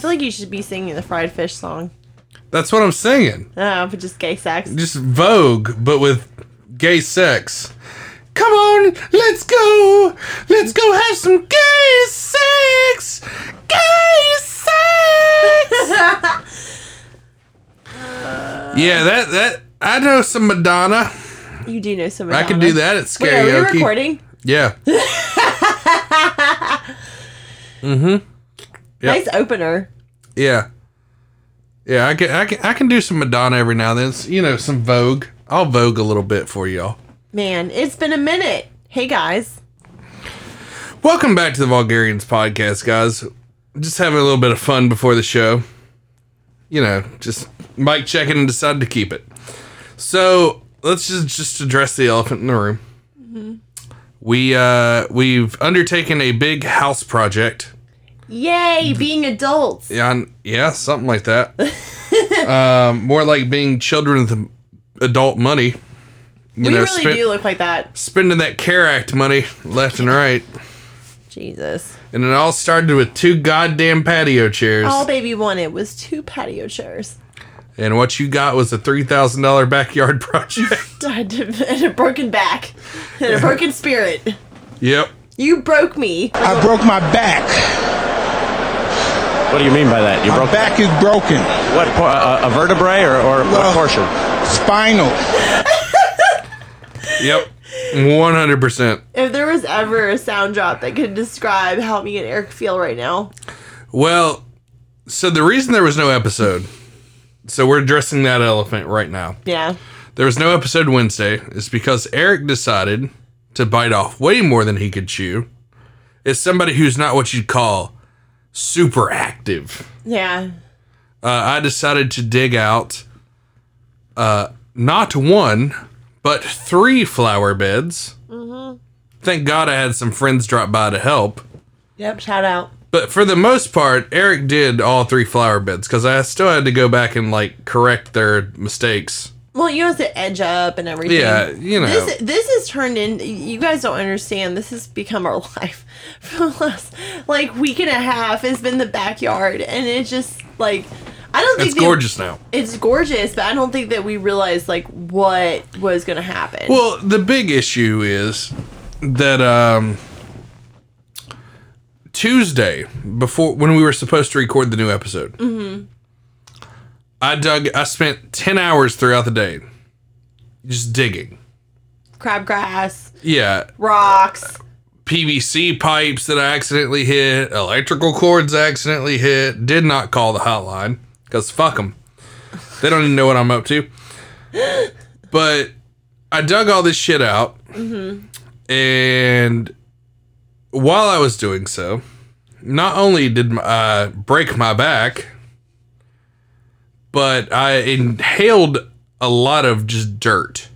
I feel like you should be singing the fried fish song. That's what I'm singing. Oh, but just gay sex. Just Vogue, but with gay sex. Come on, let's go. Let's go have some gay sex. Gay sex. yeah, that that I know some Madonna. You do know some. Madonna. I can do that at karaoke. Wait, are we recording? Yeah. mm-hmm. Yep. Nice opener. Yeah. Yeah, I can, I can I can do some Madonna every now and then. It's, You know, some Vogue. I'll Vogue a little bit for y'all. Man, it's been a minute. Hey guys. Welcome back to the Vulgarians podcast, guys. Just having a little bit of fun before the show. You know, just mic checking and decided to keep it. So let's just just address the elephant in the room. We uh we've undertaken a big house project. Yay, being adults. Yeah, yeah, something like that. um, more like being children with adult money. You we know, really spend- do look like that. spending that Care Act money left and right. Jesus. And it all started with two goddamn patio chairs. All baby wanted was two patio chairs. And what you got was a $3,000 backyard project. Died to- and a broken back. And a broken spirit. yep. You broke me. I broke my back. What do you mean by that? You My broke back is broken. what? por- A, a vertebrae or, or what Well- portion? Spinal. Yep. 100%. If there was ever a sound drop that could describe how me and Eric feel right now, Well, so the reason there was no episode, so we're addressing that elephant right now. yeah. There was no episode Wednesday is because Eric decided to bite off way more than he could chew. It's somebody who's not what you'd call super active. Yeah. Uh, I decided to dig out uh, not one, but three flower beds. Thank God I had some friends drop by to help. Yep. Shout out. But for the most part, Eric did all three flower beds because I still had to go back and like correct their mistakes. Well, you have to edge up and everything. Yeah, you know. This this has turned in. You guys don't understand. This has become our life for the last like week and a half. Has been the backyard, and it's just like I don't think It's that- gorgeous now. It's gorgeous, but I don't think that we realized like what was going to happen. Well, the big issue is that um, Tuesday before when we were supposed to record the new episode, I dug. I spent ten hours throughout the day just digging. crabgrass, Yeah, rocks. PVC pipes that I accidentally hit, electrical cords I accidentally hit. Did not call the hotline because fuck them. They don't even know what I'm up to. But I dug all this shit out, mm-hmm. and while I was doing so, not only did I break my back, but I inhaled a lot of just dirt.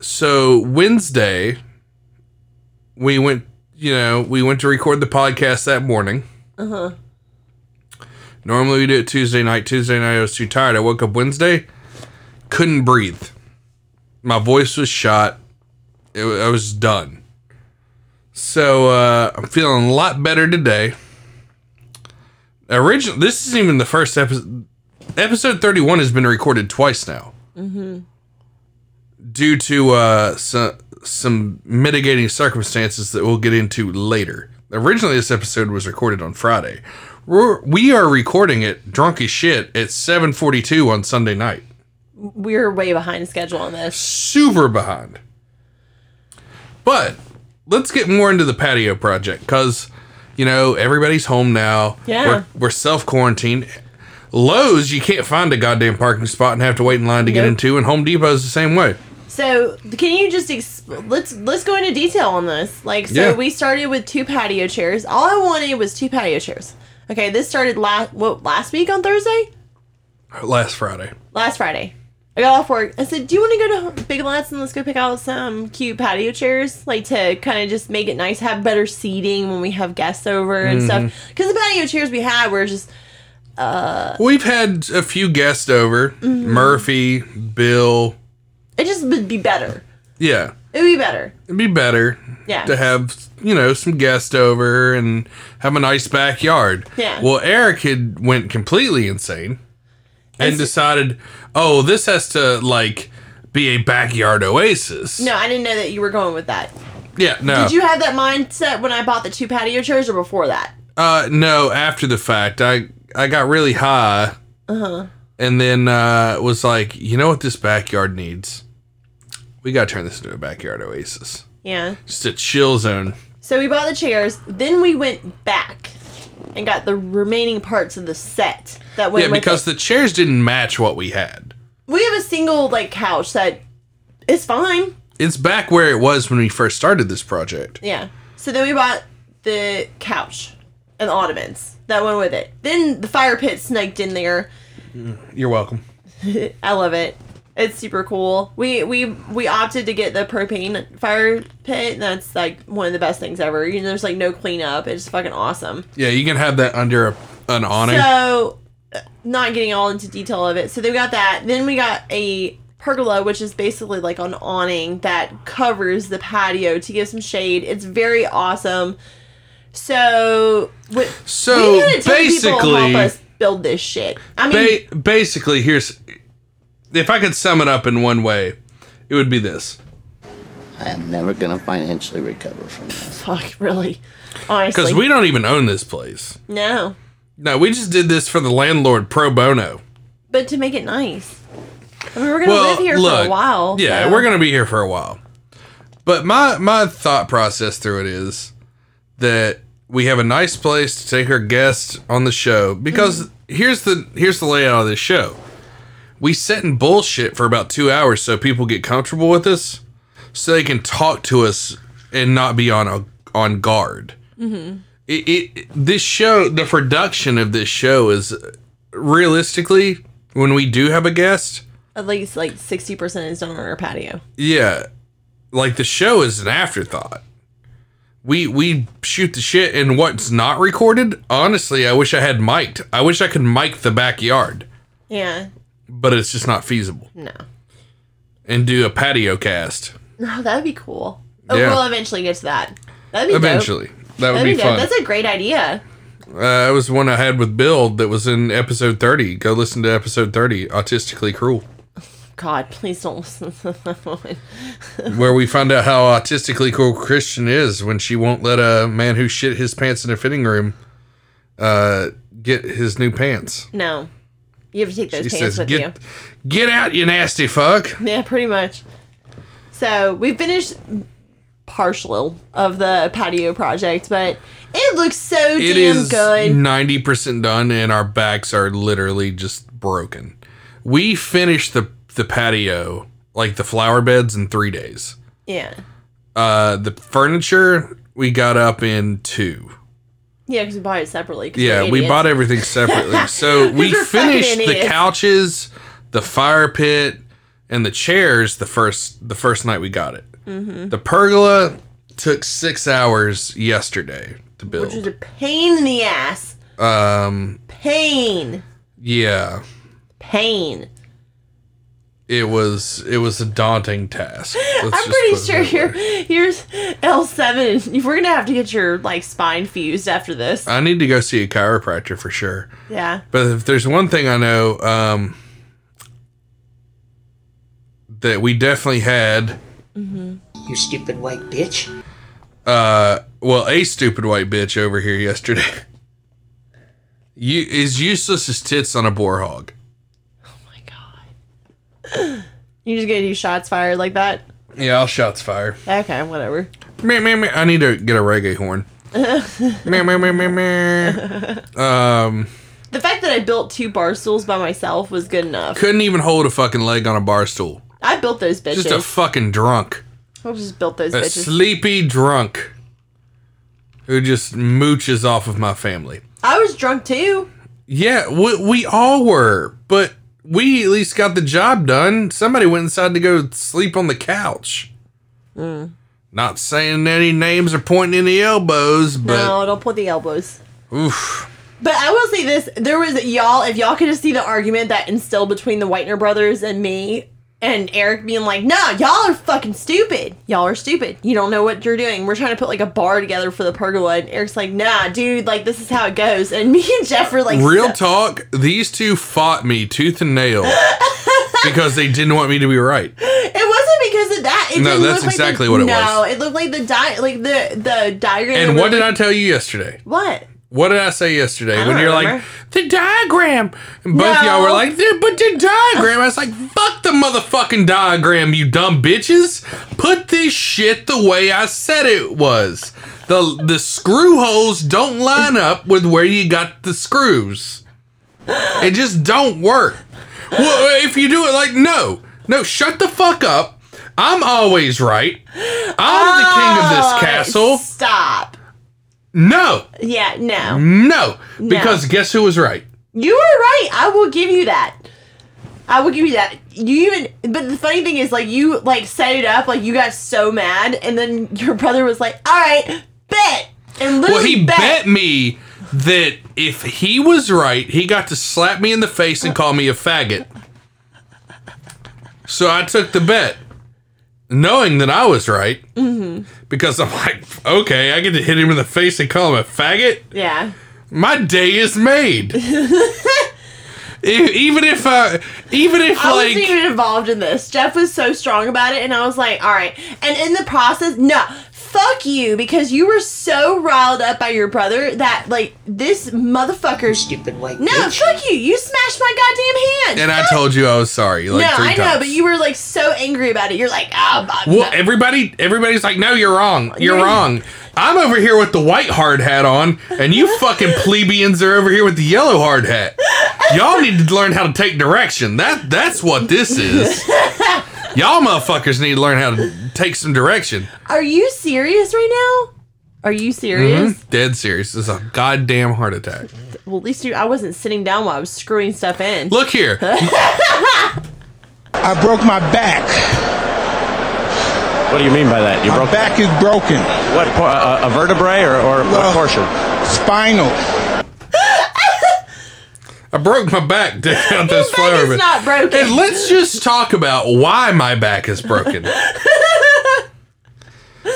So Wednesday, we went you know we went to record the podcast that morning. Uh-huh. Normally we do it tuesday night. Tuesday night i was too tired. I woke up wednesday couldn't breathe. My voice was shot. It, i was done. So uh i'm feeling a lot better today. Original this isn't even the first episode episode 31 has been recorded twice now due to uh, some, some mitigating circumstances that we'll get into later. Originally, this episode was recorded on Friday. We're, we are recording it drunk as shit at 7:42 on Sunday night. We're way behind schedule on this. Super behind. But let's get more into the patio project because you know everybody's home now. Yeah. we're, we're self quarantined. Lowe's, you can't find a goddamn parking spot and have to wait in line to get Nope. into, and Home Depot's the same way. So, can you just exp- let's let's go into detail on this? Like, so Yeah. we started with two patio chairs. All I wanted was two patio chairs. Okay, this started last what last week on Thursday, Last Friday. last Friday. I got off work. I said, "Do you want to go to Big Lots and let's go pick out some cute patio chairs, like to kind of just make it nice, have better seating when we have guests over and Mm-hmm. stuff." Because the patio chairs we had were just We've had a few guests over. Mm-hmm. Murphy, Bill. it just would be better. Yeah. It'd be better. It'd be better Yeah. to have, you know, some guests over and have a nice backyard. Yeah. Well, Eric had went completely insane and It's- decided, oh, this has to like be a backyard oasis. No, I didn't know that you were going with that. Yeah, no. Did you have that mindset when I bought the two patio chairs or before that? Uh, no. After the fact, I I got really high, Uh-huh. and then uh, was like, you know what this backyard needs? We gotta turn this into a backyard oasis, Yeah. just a chill zone. So we bought the chairs. Then we went back and got the remaining parts of the set that went Yeah, because it. the chairs didn't match what we had. we have a single like couch that is fine. It's back where it was when we first started this project. Yeah. So then we bought the couch and the ottomans that went with it. Then the fire pit snaked in there. You're welcome. I love it. It's super cool. We we we opted to get the propane fire pit. That's like one of the best things ever. You know, there's like no cleanup. It's fucking awesome. Yeah, you can have that under a, an awning. So, uh, not getting all into detail of it. So they got that. Then we got a pergola, which is basically like an awning that covers the patio to give some shade. It's very awesome. So, we, So, we had a ton of people basically- help us build this shit. I mean, ba- basically, here's if I could sum it up in one way, it would be this: I am never going to financially recover from this. fuck, really, honestly, because we don't even own this place. no, No, we just did this for the landlord pro bono. but to make it nice. I mean, we're gonna live here for a while. Yeah, so- we're gonna be here for a while. But my my thought process through it is that we have a nice place to take our guests on the show because here's the here's the layout of this show. We sit in bullshit for about two hours so people get comfortable with us, so they can talk to us and not be on a on guard. Mm-hmm. It, it this show the production of this show is realistically when we do have a guest at least like sixty percent is done on our patio. yeah, like the show is an afterthought. We we shoot the shit and what's not recorded. Honestly, I wish I had mic'd. I wish I could mic the backyard, Yeah, but it's just not feasible. no. And do a patio cast Oh, that'd be cool. Oh, Yeah. we'll eventually get to that. That'd be dope. eventually. That would That'd be be fun. That's a great idea. Uh, it was one I had with Bill that was in episode thirty. Go listen to episode thirty, autistically cruel, God, please don't listen to that one. where we find out how autistically cool Kristian is when she won't let a man who shit his pants in a fitting room uh, get his new pants. No, you have to take those She pants says, with "Get you. get out, you nasty fuck." Yeah, pretty much. So we finished partial of the patio project, but it looks so It damn is good. ninety percent done, and our backs are literally just broken. We finished the the patio, like the flower beds, in three days. yeah, Uh, the furniture we got up in two. yeah, because we bought it separately. Yeah, we bought everything separately. So we finished the couches, the fire pit, and the chairs the first the first night we got it. Mm-hmm. The pergola took six hours yesterday to build. which is a pain in the ass. um, Pain, yeah, pain. It was it was a daunting task. Let's I'm pretty sure that you're here's L7. We're gonna have to get your like spine fused after this. I need to go see a chiropractor for sure. Yeah. But if there's one thing I know, um, that we definitely had Mm-hmm. You stupid white bitch. uh well a stupid white bitch over here yesterday you is useless as tits on a boar hog my god. You just gonna do shots fired like that? yeah i'll shots fire Okay, whatever. meh, meh, meh. i need to get a reggae horn meh, meh, meh, meh, meh. um The fact that I built two bar stools by myself was good enough. couldn't even hold a fucking leg on a bar stool I built those bitches. just a fucking drunk I just built those a bitches. sleepy drunk who just mooches off of my family I was drunk too. Yeah, we, we all were, but we at least got the job done. Somebody went inside to go sleep on the couch. Hmm. Not saying any names or pointing any elbows, but no, don't put the elbows. oof. But I will say this: there was y'all. If y'all could just see the argument that instilled between the Whitener brothers and me And Eric being like, "No, y'all are fucking stupid. Y'all are stupid. You don't know what you're doing. We're trying to put like a bar together for the pergola." And Eric's like, "Nah, dude. Like this is how it goes." And me and Jeff were like, Real talk, these two fought me tooth and nail because they didn't want me to be right. It wasn't because of that. It No, didn't that's look like exactly the, what it no, was. it looked like the di- like the the diagram. And what did I tell you yesterday? What? What did I say yesterday? I when you're like, the diagram. And both y'all were like, but the diagram. I was like, fuck the motherfucking diagram, you dumb bitches. Put this shit the way I said it was. The the screw holes don't line up with where you got the screws. It just don't work. Well, if you do it like no, no, shut the fuck up. I'm always right. I'm the king of Oh, this castle. Stop. No, Yeah, no. no, because guess who was right? You were right. I will give you that. I will give you that. You even, but the funny thing is, like, you like set it up, like you got so mad, and then your brother was like, "All right, bet," and literally Well, he bet. bet me that if he was right, he got to slap me in the face and call me a faggot. So I took the bet, knowing that I was right, Mm-hmm. Because I'm like, okay, I get to hit him in the face and call him a faggot. Yeah. My day is made. E- even if I, even if I like, wasn't even involved in this. Jeff was so strong about it, and I was like, all right. And in the process, no, fuck you, because you were so riled up by your brother that, like, this motherfucker. Stupid white No, bitch. fuck you. You smashed my goddamn hand. and I told you I was sorry. Like no, three I know, but you were, like, so angry about it. You're like, ah, oh, Well, everybody, everybody's like, no, you're wrong. You're You're- wrong. I'm over here with the white hard hat on, and you fucking plebeians are over here with the yellow hard hat. Y'all need to learn how to take direction. That that's what this is. Y'all motherfuckers need to learn how to take some direction. Are you serious right now? Are you serious? Mm-hmm. Dead serious. This is a goddamn heart attack. Well, at least you, I wasn't sitting down while I was screwing stuff in. Look here. I broke my back. What do you mean by that? You My broke back is broken. what? por- A, a vertebrae or, or what portion? Spinal. I broke my back digging out this flower bed. not broken. And let's just talk about why my back is broken.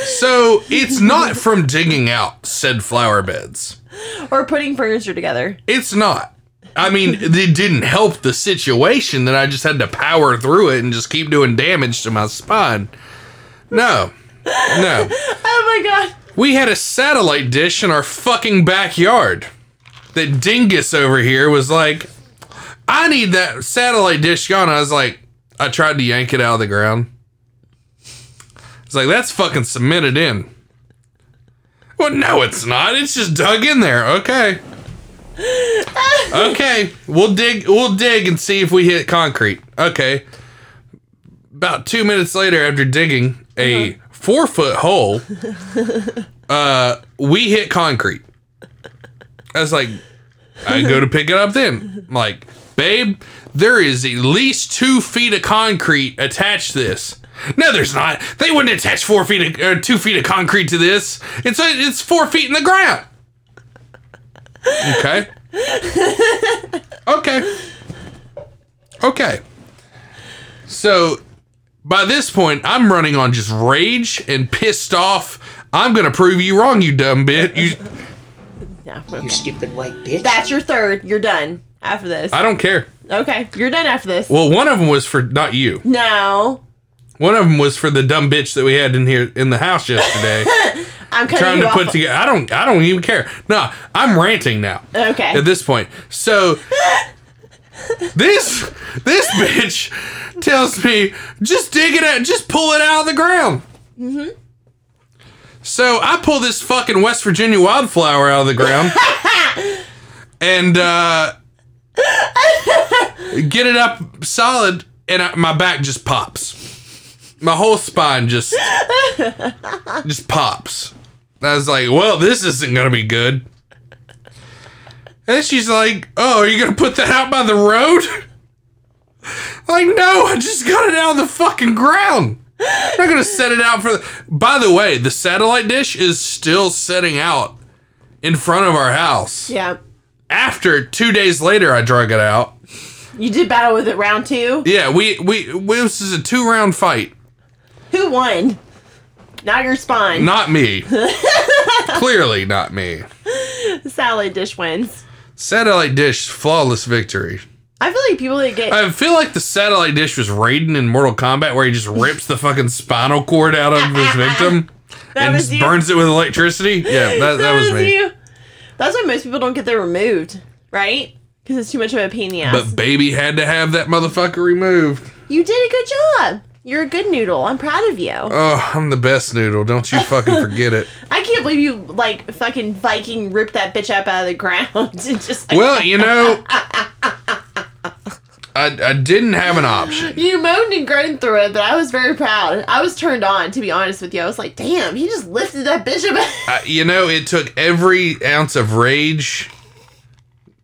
so it's not from digging out said flower beds. or putting furniture together. It's not. I mean, it didn't help the situation that I just had to power through it and just keep doing damage to my spine. No. No. Oh my god. We had a satellite dish in our fucking backyard. That dingus over here was like, I need that satellite dish gone. I was like, I tried to yank it out of the ground. It's like, that's fucking cemented in. Well, no, it's not. It's just dug in there. Okay. Okay. We'll dig we'll dig and see if we hit concrete. Okay. About two minutes later after digging a four foot hole, uh, we hit concrete. I was like, I go to pick it up then. I'm like, babe, there is at least two feet of concrete attached to this. No, there's not. They wouldn't attach four feet of, or two feet of concrete to this. It's it's four feet in the ground. Okay. Okay. Okay. So by this point, I'm running on just rage and pissed off. I'm gonna prove you wrong, you dumb bit. You, Yeah. You stupid white bitch. That's your third. You're done after this. I don't care. Okay, you're done after this. Well, one of them was for not you. no, One of them was for the dumb bitch that we had in here in the house yesterday, I'm trying you to off. put together. I don't. I don't even care. No, I'm ranting now. Okay. At this point, so this this bitch tells me just dig it out, just pull it out of the ground. Mm-hmm. So I pull this fucking West Virginia wildflower out of the ground, and uh, get it up solid, and I, my back just pops. My whole spine just just pops. I was like, well, this isn't gonna be good. And she's like, oh, are you gonna put that out by the road? like, no, I just got it out of the fucking ground. I'm not gonna set it out for. The- by the way, the satellite dish is still setting out in front of our house. yeah. After two days later, I drug it out You did battle with it round two. Yeah, we we, we this is a two round fight. Who won? Not your spine. Not me. Clearly not me. Salad dish wins. Satellite dish flawless victory. I feel like people that get I feel like the satellite dish was Raiden in Mortal Kombat, where he just rips the fucking spinal cord out of his victim That and was just you. burns it with electricity. Yeah, that, that was me. you. That's why most people don't get their removed, right? Because it's too much of a pain in the ass. But baby had to have that motherfucker removed. you did a good job. You're a good noodle. I'm proud of you. Oh, I'm the best noodle. Don't you fucking forget it. I can't believe you like fucking Viking ripped that bitch up out of the ground and just Well, you know, I, I didn't have an option. you moaned and groaned through it, but I was very proud. I was turned on, to be honest with you. I was like, damn, he just lifted that bitch up. I, you know, it took every ounce of rage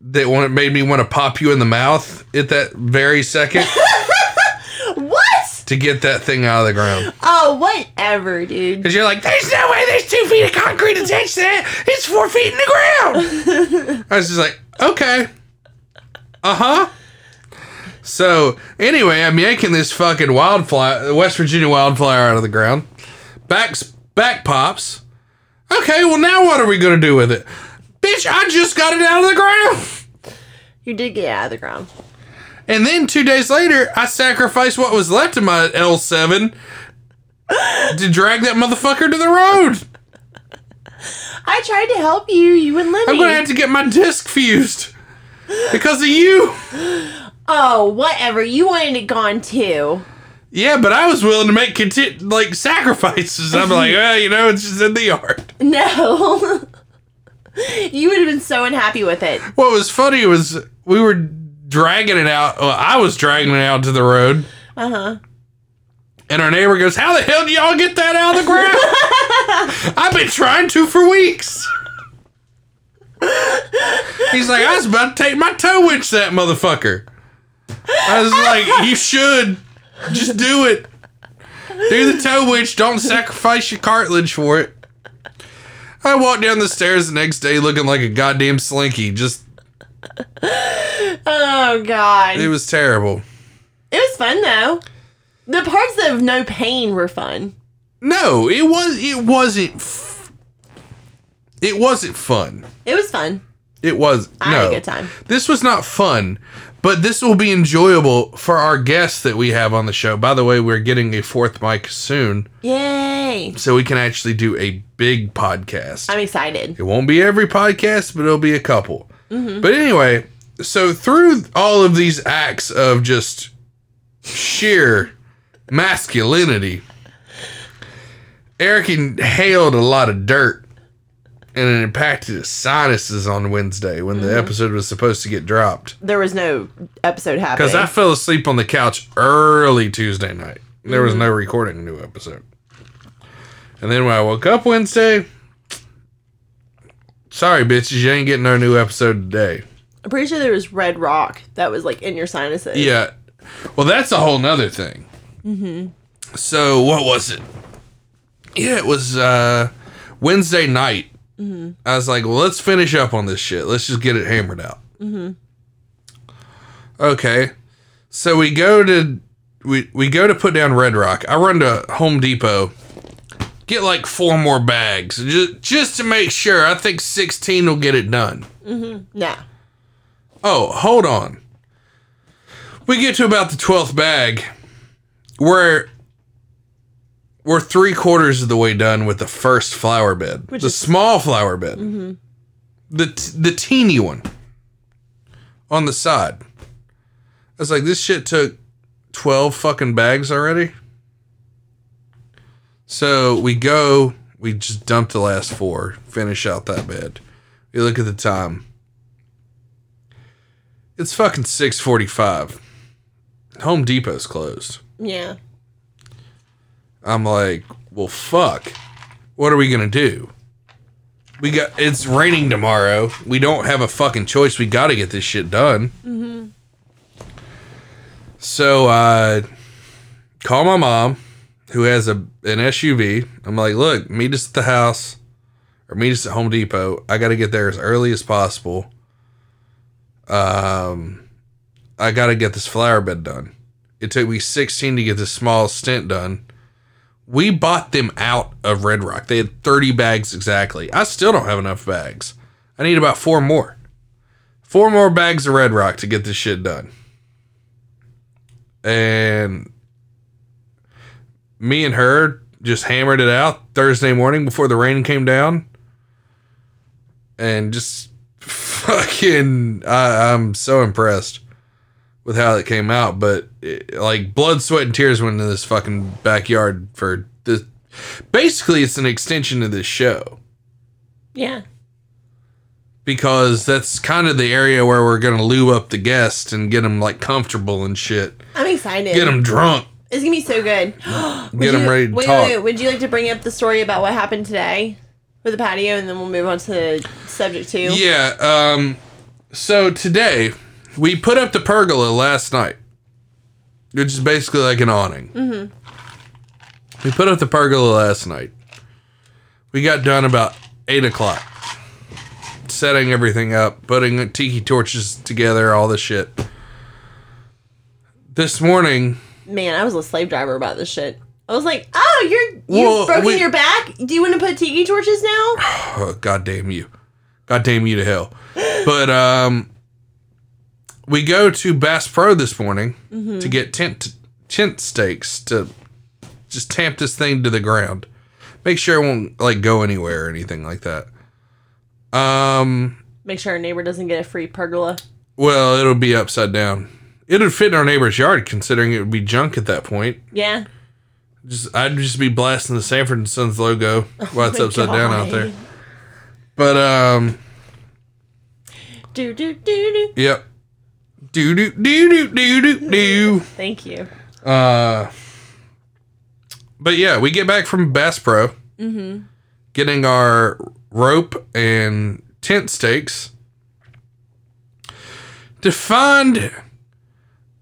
that one made me want to pop you in the mouth at that very second what? to get that thing out of the ground. Oh, whatever, dude. Because you're like, there's no way there's two feet of concrete attached to that. It's four feet in the ground. I was just like, okay. Uh huh. So, anyway, I'm yanking this fucking wildflower, West Virginia wildflower out of the ground. Back, back pops. Okay, well, now what are we going to do with it? Bitch, I just got it out of the ground. You did get out of the ground. And then two days later, I sacrificed what was left of my L7 to drag that motherfucker to the road. I tried to help you. You wouldn't let I'm me. gonna have to get my disc fused because of you. oh, whatever. You wanted it gone too. Yeah, but I was willing to make conti- like sacrifices. I'm like, well, you know, it's just in the yard. No. you would have been so unhappy with it. What was funny was we were dragging it out. Well, I was dragging it out to the road, Uh huh. and our neighbor goes, "How the hell do y'all get that out of the ground?" I've been trying to for weeks. He's like, I was about to take my tow winch that motherfucker. I was like, you should just do it. Do the tow witch. Don't sacrifice your cartilage for it. I walked down the stairs the next day looking like a goddamn slinky. Just Oh God. it was terrible. It was fun though. The parts of no pain were fun. No, it was. It wasn't. F- it wasn't fun. It was fun. It was. I no. had a good time. This was not fun, but this will be enjoyable for our guests that we have on the show. By the way, we're getting a fourth mic soon, Yay. so we can actually do a big podcast. I'm excited. It won't be every podcast, but it'll be a couple. Mm-hmm. But anyway, so through all of these acts of just sheer masculinity, Eric inhaled a lot of dirt and it impacted his sinuses on Wednesday when the episode was supposed to get dropped. There was no episode happening. Because I fell asleep on the couch early Tuesday night. There was no recording a new episode. And then when I woke up Wednesday, sorry, bitches, you ain't getting no new episode today. I'm pretty sure there was red rock that was like in your sinuses. Yeah. Well, that's a whole nother thing. Mm-hmm. So, what was it? Yeah, it was uh, Wednesday night. I was like, well, let's finish up on this shit. Let's just get it hammered out. Mm-hmm. Okay. So we go to we we go to put down Red Rock. I run to Home Depot, get like four more bags just just to make sure. I think sixteen will get it done. Nah. Oh, hold on. We get to about the twelfth bag. We're we're three quarters of the way done with the first flower bed, Which the is- small flower bed, mm-hmm. the t- the teeny one on the side. I was like, this shit took twelve fucking bags already. So we go, we just dump the last four, finish out that bed. We look at the time. It's fucking 6:45. Home Depot's closed. Yeah. I'm like, "Well, fuck. What are we to do?" We got it's raining tomorrow. We don't have a fucking choice. We got to get this shit done. So, uh call my mom who has a an SUV. I'm like, "Look, meet us at the house or meet us at Home Depot. I got to get there as early as possible." Um I got to get this flower bed done. It took me 16 to get this small stint done. We bought them out of Red Rock. They had 30 bags exactly. I still don't have enough bags. I need about four more. Four more bags of Red Rock to get this shit done. And me and her just hammered it out Thursday morning before the rain came down. And just fucking, I, I'm so impressed with how it came out. But like blood, sweat, and tears went into this fucking backyard for this. Basically, it's an extension of this show Yeah. because that's kind of the area where we're gonna lube up the guests and get them like comfortable and shit. I'm excited. Get them drunk. It's gonna be so good. Get 'em you- ready to wait, talk. Wait, wait, would you like to bring up the story about what happened today with the patio, and then we'll move on to the subject two? Yeah. Um. So today we put up the pergola last night, which is basically like an awning. Mm-hmm. We put up the pergola last night. We got done about eight o'clock, setting everything up, putting tiki torches together, all this shit. This morning, Man, I was a slave driver about this shit. I was like, "Oh, you're you've Well, broken we- your back. Do you want to put tiki torches now?" oh, God damn you. God damn you to hell. But um we go to Bass Pro this morning to get tent tent stakes to just tamp this thing to the ground. Make sure it won't like go anywhere or anything like that. Um Make sure our neighbor doesn't get a free pergola. well, it'll be upside down. It'd fit in our neighbor's yard considering it would be junk at that point. Yeah. Just I'd just be blasting the Sanford and Sons logo while it's upside down out there. But um Do do do do. Yep. Do do do do do do do. Thank you. Uh, but yeah, we get back from Bass Pro, getting our rope and tent stakes to find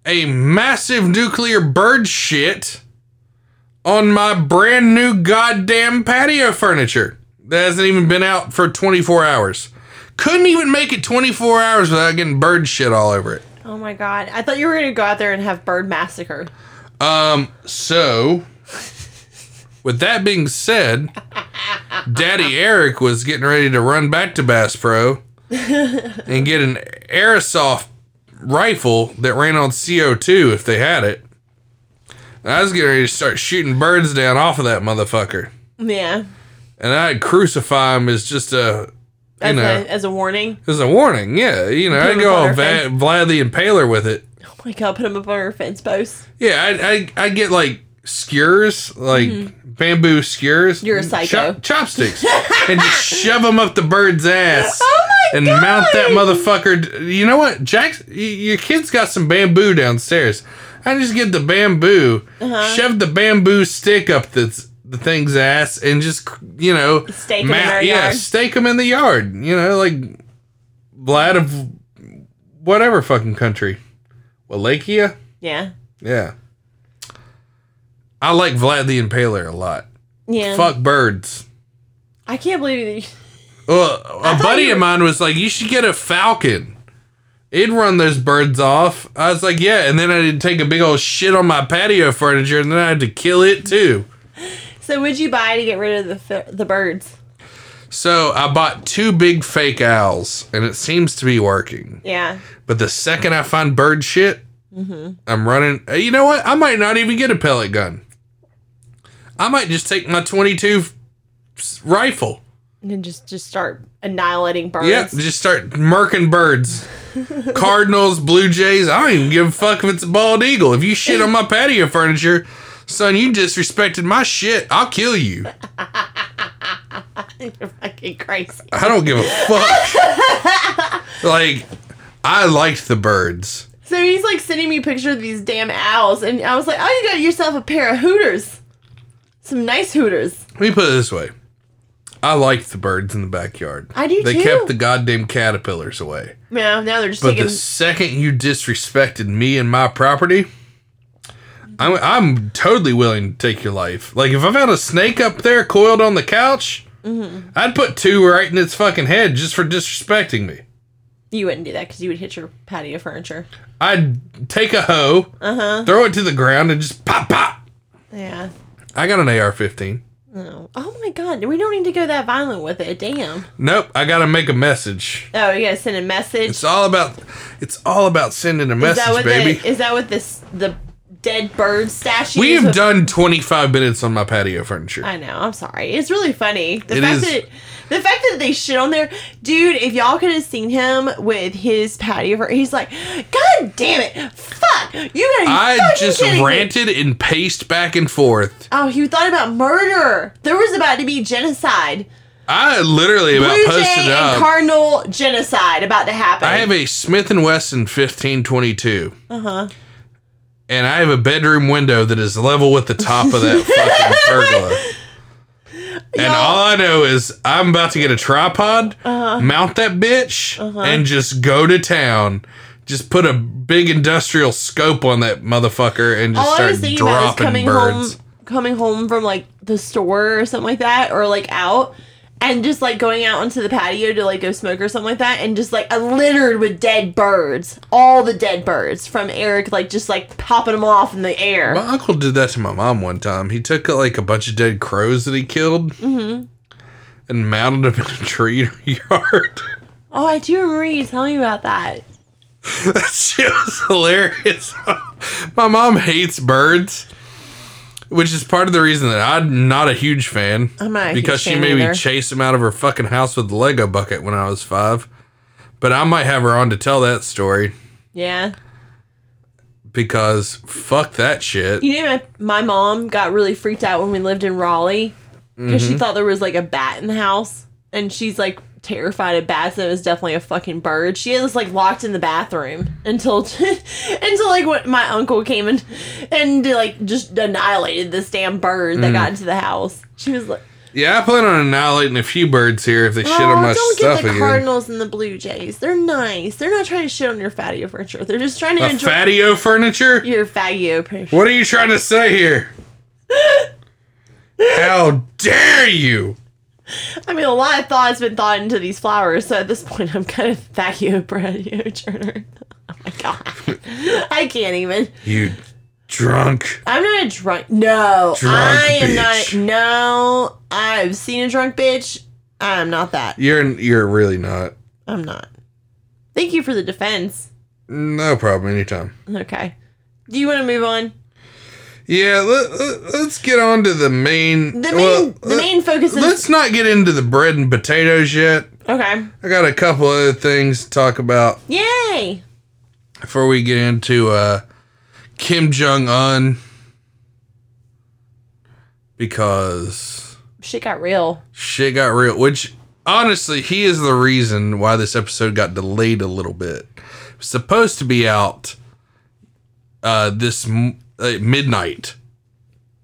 a massive nuclear bird shit on my brand new goddamn patio furniture that hasn't even been out for 24 hours. Couldn't even make it 24 hours without getting bird shit all over it. Oh my god! I thought you were gonna go out there and have bird massacre. Um, so with that being said, Daddy Eric was getting ready to run back to Bass Pro and get an airsoft rifle that ran on CO2 if they had it. And I was getting ready to start shooting birds down off of that motherfucker. Yeah. And I'd crucify him as just a, you As know, a as a warning. as a warning. Yeah, you know, I'd go Va-. Vlad the Impaler with it. Oh my god! Put him up on our fence post. Yeah, I I I get like skewers, like bamboo skewers. Mm-hmm. You're a psycho. Chop- chopsticks, and just shove them up the bird's ass. Oh my and god! mount that motherfucker. You know what, Jack? y- Your kid's got some bamboo downstairs. I just get the bamboo, Uh-huh. shove the bamboo stick up the the thing's ass, and just you know, Stake 'em in our yeah, yard. stake them in the yard. You know, like Vlad of whatever fucking country, Wallachia. Yeah. Yeah. I like Vlad the Impaler a lot. Yeah. Fuck birds. I can't believe you. Uh, well, a buddy you of mine was like, "You should get a falcon. It'd run those birds off." I was like, "Yeah," and then I did take a big old shit on my patio furniture, and then I had to kill it too. So, would you buy to get rid of the the birds? So I bought two big fake owls, and it seems to be working. Yeah. But the second I find bird shit, Mm-hmm. I'm running. uh, You know what? I might not even get a pellet gun. I might just take my 22 f- rifle. And just just start annihilating birds. Yeah, just start murking birds. Cardinals, Blue Jays. I don't even give a fuck if it's a bald eagle. If you shit on my patio furniture, son, you disrespected my shit. I'll kill you. You're fucking crazy. I don't give a fuck. like, I liked the birds. So he's like sending me pictures of these damn owls, and I was like, "Oh, you got yourself a pair of hooters, some nice hooters." Let me put it this way. I liked the birds in the backyard. I do They too. kept the goddamn caterpillars away. Yeah, now they're just But taking. the second you disrespected me and my property, I'm, I'm totally willing to take your life. Like, if I found a snake up there coiled on the couch, Mm-hmm. I'd put two right in its fucking head just for disrespecting me. You wouldn't do that because you would hit your patio furniture. I'd take a hoe, Uh-huh. throw it to the ground, and just pop pop. Yeah. I got an AR-15. Oh. oh my god, we don't need to go that violent with it. Damn. Nope, I gotta make a message. Oh, you gotta send a message. It's all about it's all about sending a is message, that what baby. the is that what this the dead bird statues? we have with- done 25 minutes on my patio furniture. I know. I'm sorry. It's really funny. The It fact is. that the fact that they shit on there, dude. If y'all could have seen him with his patio, fur- he's like, God damn it, fuck, you gotta. be I fucking just kidding me." ranted and paced back and forth. Oh, he thought about murder. There was about to be genocide. I literally about Blue posted Jay and up. Cardinal genocide about to happen. I have a Smith and Wesson 1522. Uh huh. And I have a bedroom window that is level with the top of that fucking pergola. And Y'all- all I know is I'm about to get a tripod, Uh-huh. mount that bitch, and just go to town. Just put a big industrial scope on that motherfucker and just All I start was thinking about dropping coming birds. home, coming home from like the store or something like that, or like out, and just like going out onto the patio to like go smoke or something like that, and just like littered with dead birds, all the dead birds from Eric, like just like popping them off in the air. My uncle did that to my mom one time. He took like a bunch of dead crows that he killed Mm-hmm. and mounted them in a tree in her yard. Oh, I do remember you telling me about that. That shit was hilarious. My mom hates birds, which is part of the reason that I'm not a huge fan. I'm not a because huge she fan made either. me chase him out of her fucking house with the Lego bucket when I was five. But I might have her on to tell that story Yeah. because fuck that shit. You know, my, my mom got really freaked out when we lived in Raleigh because Mm-hmm. she thought there was like a bat in the house, and she's like terrified of bats. It was definitely a fucking bird. She was like locked in the bathroom until until like when my uncle came and and like just annihilated this damn bird Mm. that got into the house. She was like, Yeah, I plan on annihilating a few birds here if they shit on "Oh, my don't stuff get the again. Cardinals and the Blue Jays. They're nice. They're not trying to shit on your patio furniture. They're just trying to A enjoy fatio furniture? your patio furniture." What are you trying to say here? How dare you? I mean, a lot of thought's been thought into these flowers, so at this point, I'm kind of vacuum patio turner. Oh my god, I can't even. You drunk. I'm not a drunk. No, Drunk I am bitch. not. No, I've seen a drunk bitch. I'm not that. You're you're really not. I'm not. Thank you for the defense. No problem. Anytime. Okay. Do you want to move on? Yeah, let, let, us get on to the main. The main, well, the let- main focus is Let's not get into the bread and potatoes yet. okay. I got a couple other things to talk about Yay! before we get into uh, Kim Jong Un because Shit got real. shit got real. Which honestly, he is the reason why this episode got delayed a little bit. It was supposed to be out uh, this m- uh, midnight.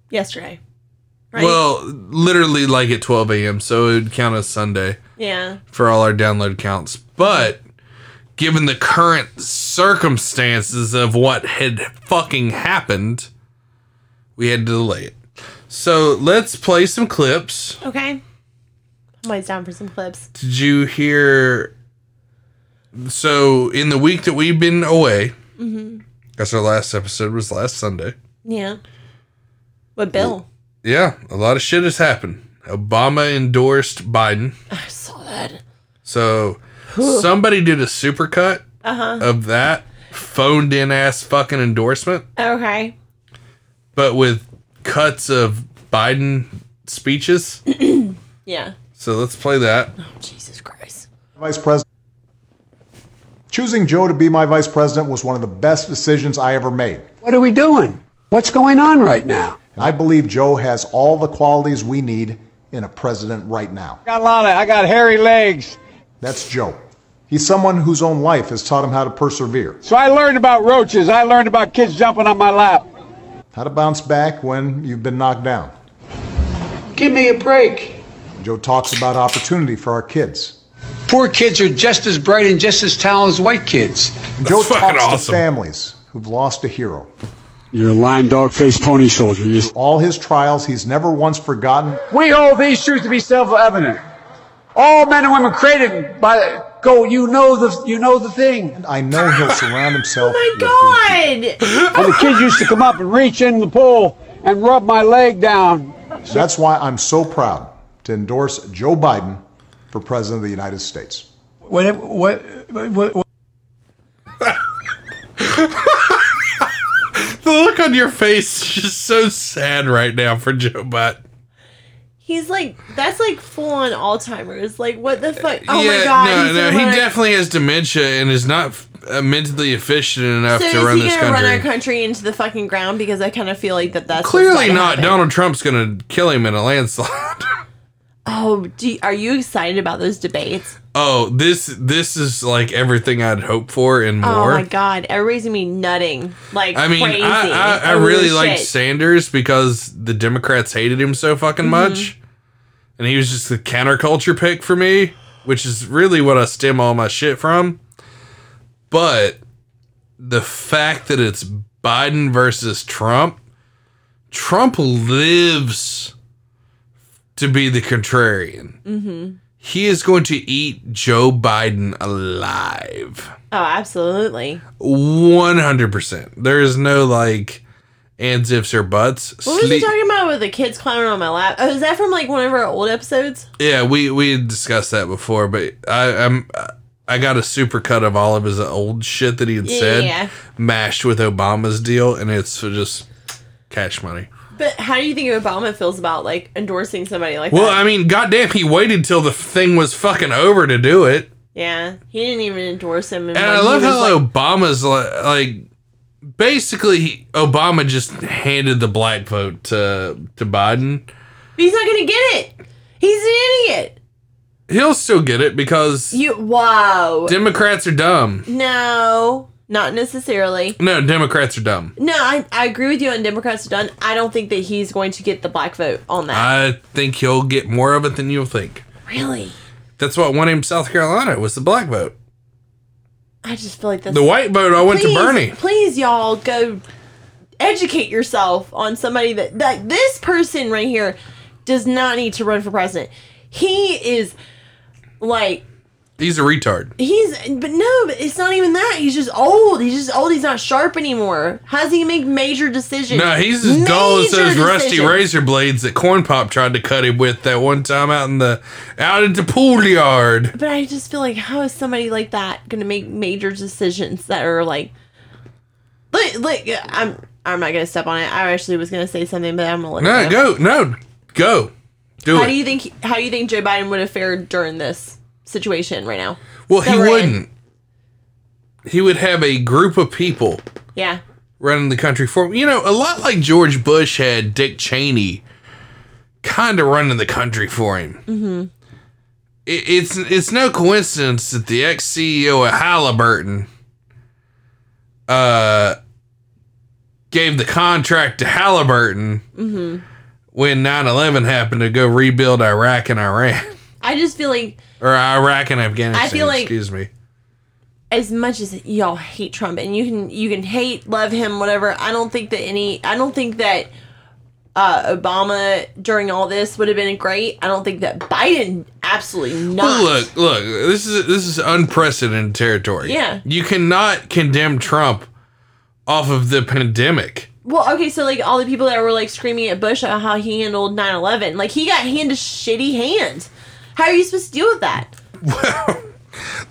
Yesterday. Right? Well, literally like at 12 a.m. So it would count as Sunday yeah. for all our download counts. But given the current circumstances of what had fucking happened, we had to delay it. So let's play some clips. Okay. I'm always down for some clips. Did you hear? So in the week that we've been away, because our last episode was last Sunday. Yeah. What bill? Yeah, a lot of shit has happened. Obama endorsed Biden. I saw that. So somebody did a supercut Uh-huh. of that phoned in ass fucking endorsement, Okay. but with cuts of Biden speeches. Yeah. So let's play that. Oh, Jesus Christ. Vice President. Choosing Joe to be my vice president was one of the best decisions I ever made. What are we doing? What's going on right now? I believe Joe has all the qualities we need in a president right now. Got a lot of, I got hairy legs. That's Joe. He's someone whose own life has taught him how to persevere, So I learned about roaches. I learned about kids jumping on my lap. how to bounce back when you've been knocked down. Give me a break. Joe talks about opportunity for our kids. Poor kids are just as bright and just as talented as white kids. And Joe fucking talks to families who've lost a hero. You're a lying dog faced pony soldier. You All his trials, he's never once forgotten We hold these truths to be self-evident. All men and women created by Go, you know the you know the thing. I know he'll surround himself. Oh my god! And the kids used to come up and reach in the pool and rub my leg down. That's why I'm so proud to endorse Joe Biden for President of the United States. What what what, what The look on your face is just so sad right now for Joe Biden. He's like that's like full on Alzheimer's. Like what the fuck? Oh yeah, my god! no, no, he run definitely has dementia and is not uh, mentally efficient enough So to run he this gonna country. run our country into the fucking ground? Because I kind of feel like that that's Clearly about not. happen. Donald Trump's going to kill him in a landslide. Oh, do you- are you excited about those debates? oh, this this is like everything I'd hope for and more. Oh my god, everybody's gonna be nutting like I mean, crazy. I, I, I really liked shit. Sanders because the Democrats hated him so fucking Mm-hmm. much. And he was just the counterculture pick for me, which is really what I stem all my shit from. But the fact that it's Biden versus Trump, Trump lives to be the contrarian. Mm-hmm. He is going to eat Joe Biden alive. Oh, absolutely. One hundred percent. There is no like ands, ifs, or buts. What was you Sleep- talking about with the kids climbing on my lap? Oh, is that from like one of our old episodes? yeah, we we had discussed that before, but I, I'm I got a super cut of all of his old shit that he had said, Yeah. mashed with Obama's deal, and it's just cash money. But how do you think Obama feels about like endorsing somebody like Well, that? I mean, goddamn, he waited till the thing was fucking over to do it. yeah, he didn't even endorse him. And I love how Obama's like, like basically he- Obama just handed the black vote to to Biden. he's not gonna get it. He's an idiot. He'll still get it because You wow. Democrats are dumb. no, not necessarily. No, Democrats are dumb. No, I, I agree with you on Democrats are done. I don't think that he's going to get the black vote on that. I think he'll get more of it than you'll think. really? That's what won him South Carolina was the black vote. I just feel like that's The white vote I went please, to Bernie. Please, y'all, go educate yourself on somebody that that this person right here does not need to run for president. He is like He's a retard. he's but no, but it's not even that. He's just old. He's just old. He's not sharp anymore. How does he make major decisions? No, he's as dull as those rusty razor blades that Corn Pop tried to cut him with that one time out in the out at the pool yard. But I just feel like how is somebody like that going to make major decisions that are like, like, like I'm I'm not going to step on it. I actually was going to say something, but I'm going to let No, it go, no, go, do How it. do you think how do you think Joe Biden would have fared during this situation right now? well, he we're in? wouldn't. He would have a group of people Yeah. running the country for him. You know, a lot like George Bush had Dick Cheney kind of running the country for him. Mm-hmm. It, it's it's no coincidence that the ex CEO of Halliburton uh gave the contract to Halliburton when 9-11 happened to go rebuild Iraq and Iran. I just feel like Or Iraq and Afghanistan, I feel like- excuse me. as much as y'all hate Trump and you can you can hate, love him, whatever, I don't think that any I don't think that uh, Obama during all this would have been great. I don't think that Biden absolutely not. Well, look, look. This is this is unprecedented territory. Yeah. you cannot condemn Trump off of the pandemic. Well, okay, so like all the people that were like screaming at Bush about how he handled 9-11, like he got handed shitty hands. How are you supposed to deal with that? Well,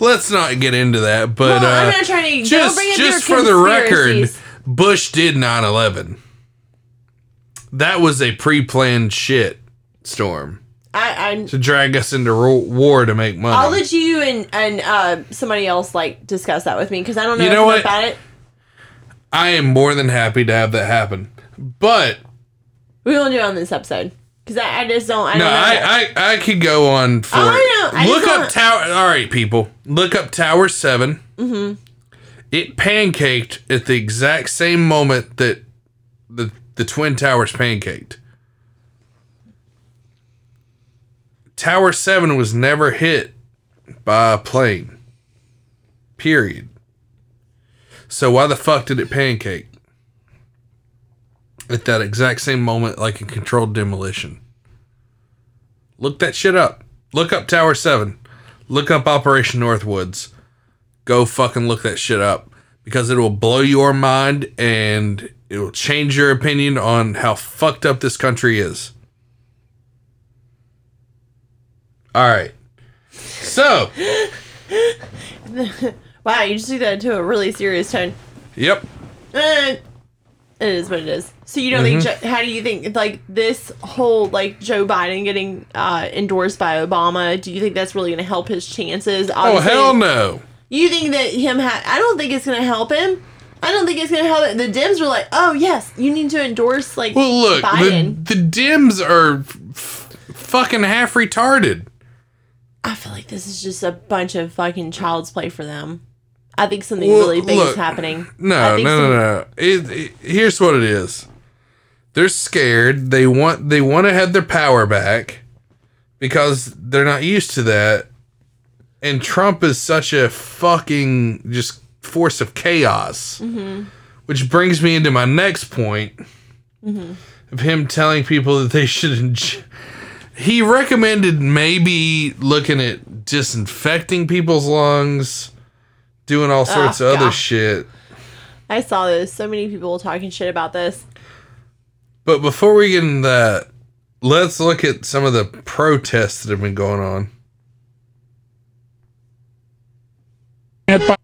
Let's not get into that. But Well, I'm uh, not trying to- just bring just for the record. Bush did 9-11. That was a pre-planned shit storm I, I to drag us into ro- war to make money. I'll let you and and uh, somebody else like discuss that with me because I don't know, You know what? about it. I am more than happy to have that happen. But We won't do it on this episode because I, I just don't. I No, don't know. I, I I could go on for. Oh, I know. Look up tower. All right, people. Look up Tower 7 Mm-hmm. It pancaked at the exact same moment that the the twin towers pancaked. Tower Seven was never hit by a plane. Period. So why the fuck did it pancake? At that exact same moment, like a controlled demolition. Look that shit up. Look up Tower 7. look up Operation Northwoods. Go fucking look that shit up because it will blow your mind and it will change your opinion on how fucked up this country is. All right. So, Wow, you just took that into a really serious tone. yep. Eh, it is what it is. So you don't? Mm-hmm. Jo- How do you think? Like this whole like Joe Biden getting uh, endorsed by Obama? Do you think that's really going to help his chances? Oh, hell no. You think that him? Ha- I don't think it's going to help him. I don't think it's going to help. The Dems were like, oh yes, you need to endorse like Well, look, the, Biden. the Dems are f- fucking half retarded. I feel like this is just a bunch of fucking child's play for them. I think something Well, really big is happening. No, no, no, no. It, it- here's what it is. They're scared. They want they want to have their power back because they're not used to that. And Trump is such a fucking just force of chaos. Mm-hmm. Which brings me into my next point Mm-hmm. of him telling people that they should. Enj- he recommended maybe looking at disinfecting people's lungs, doing all sorts oh, of other shit. I saw this. So many people talking shit about this. But before we get into that, let's look at some of the protests that have been going on. can't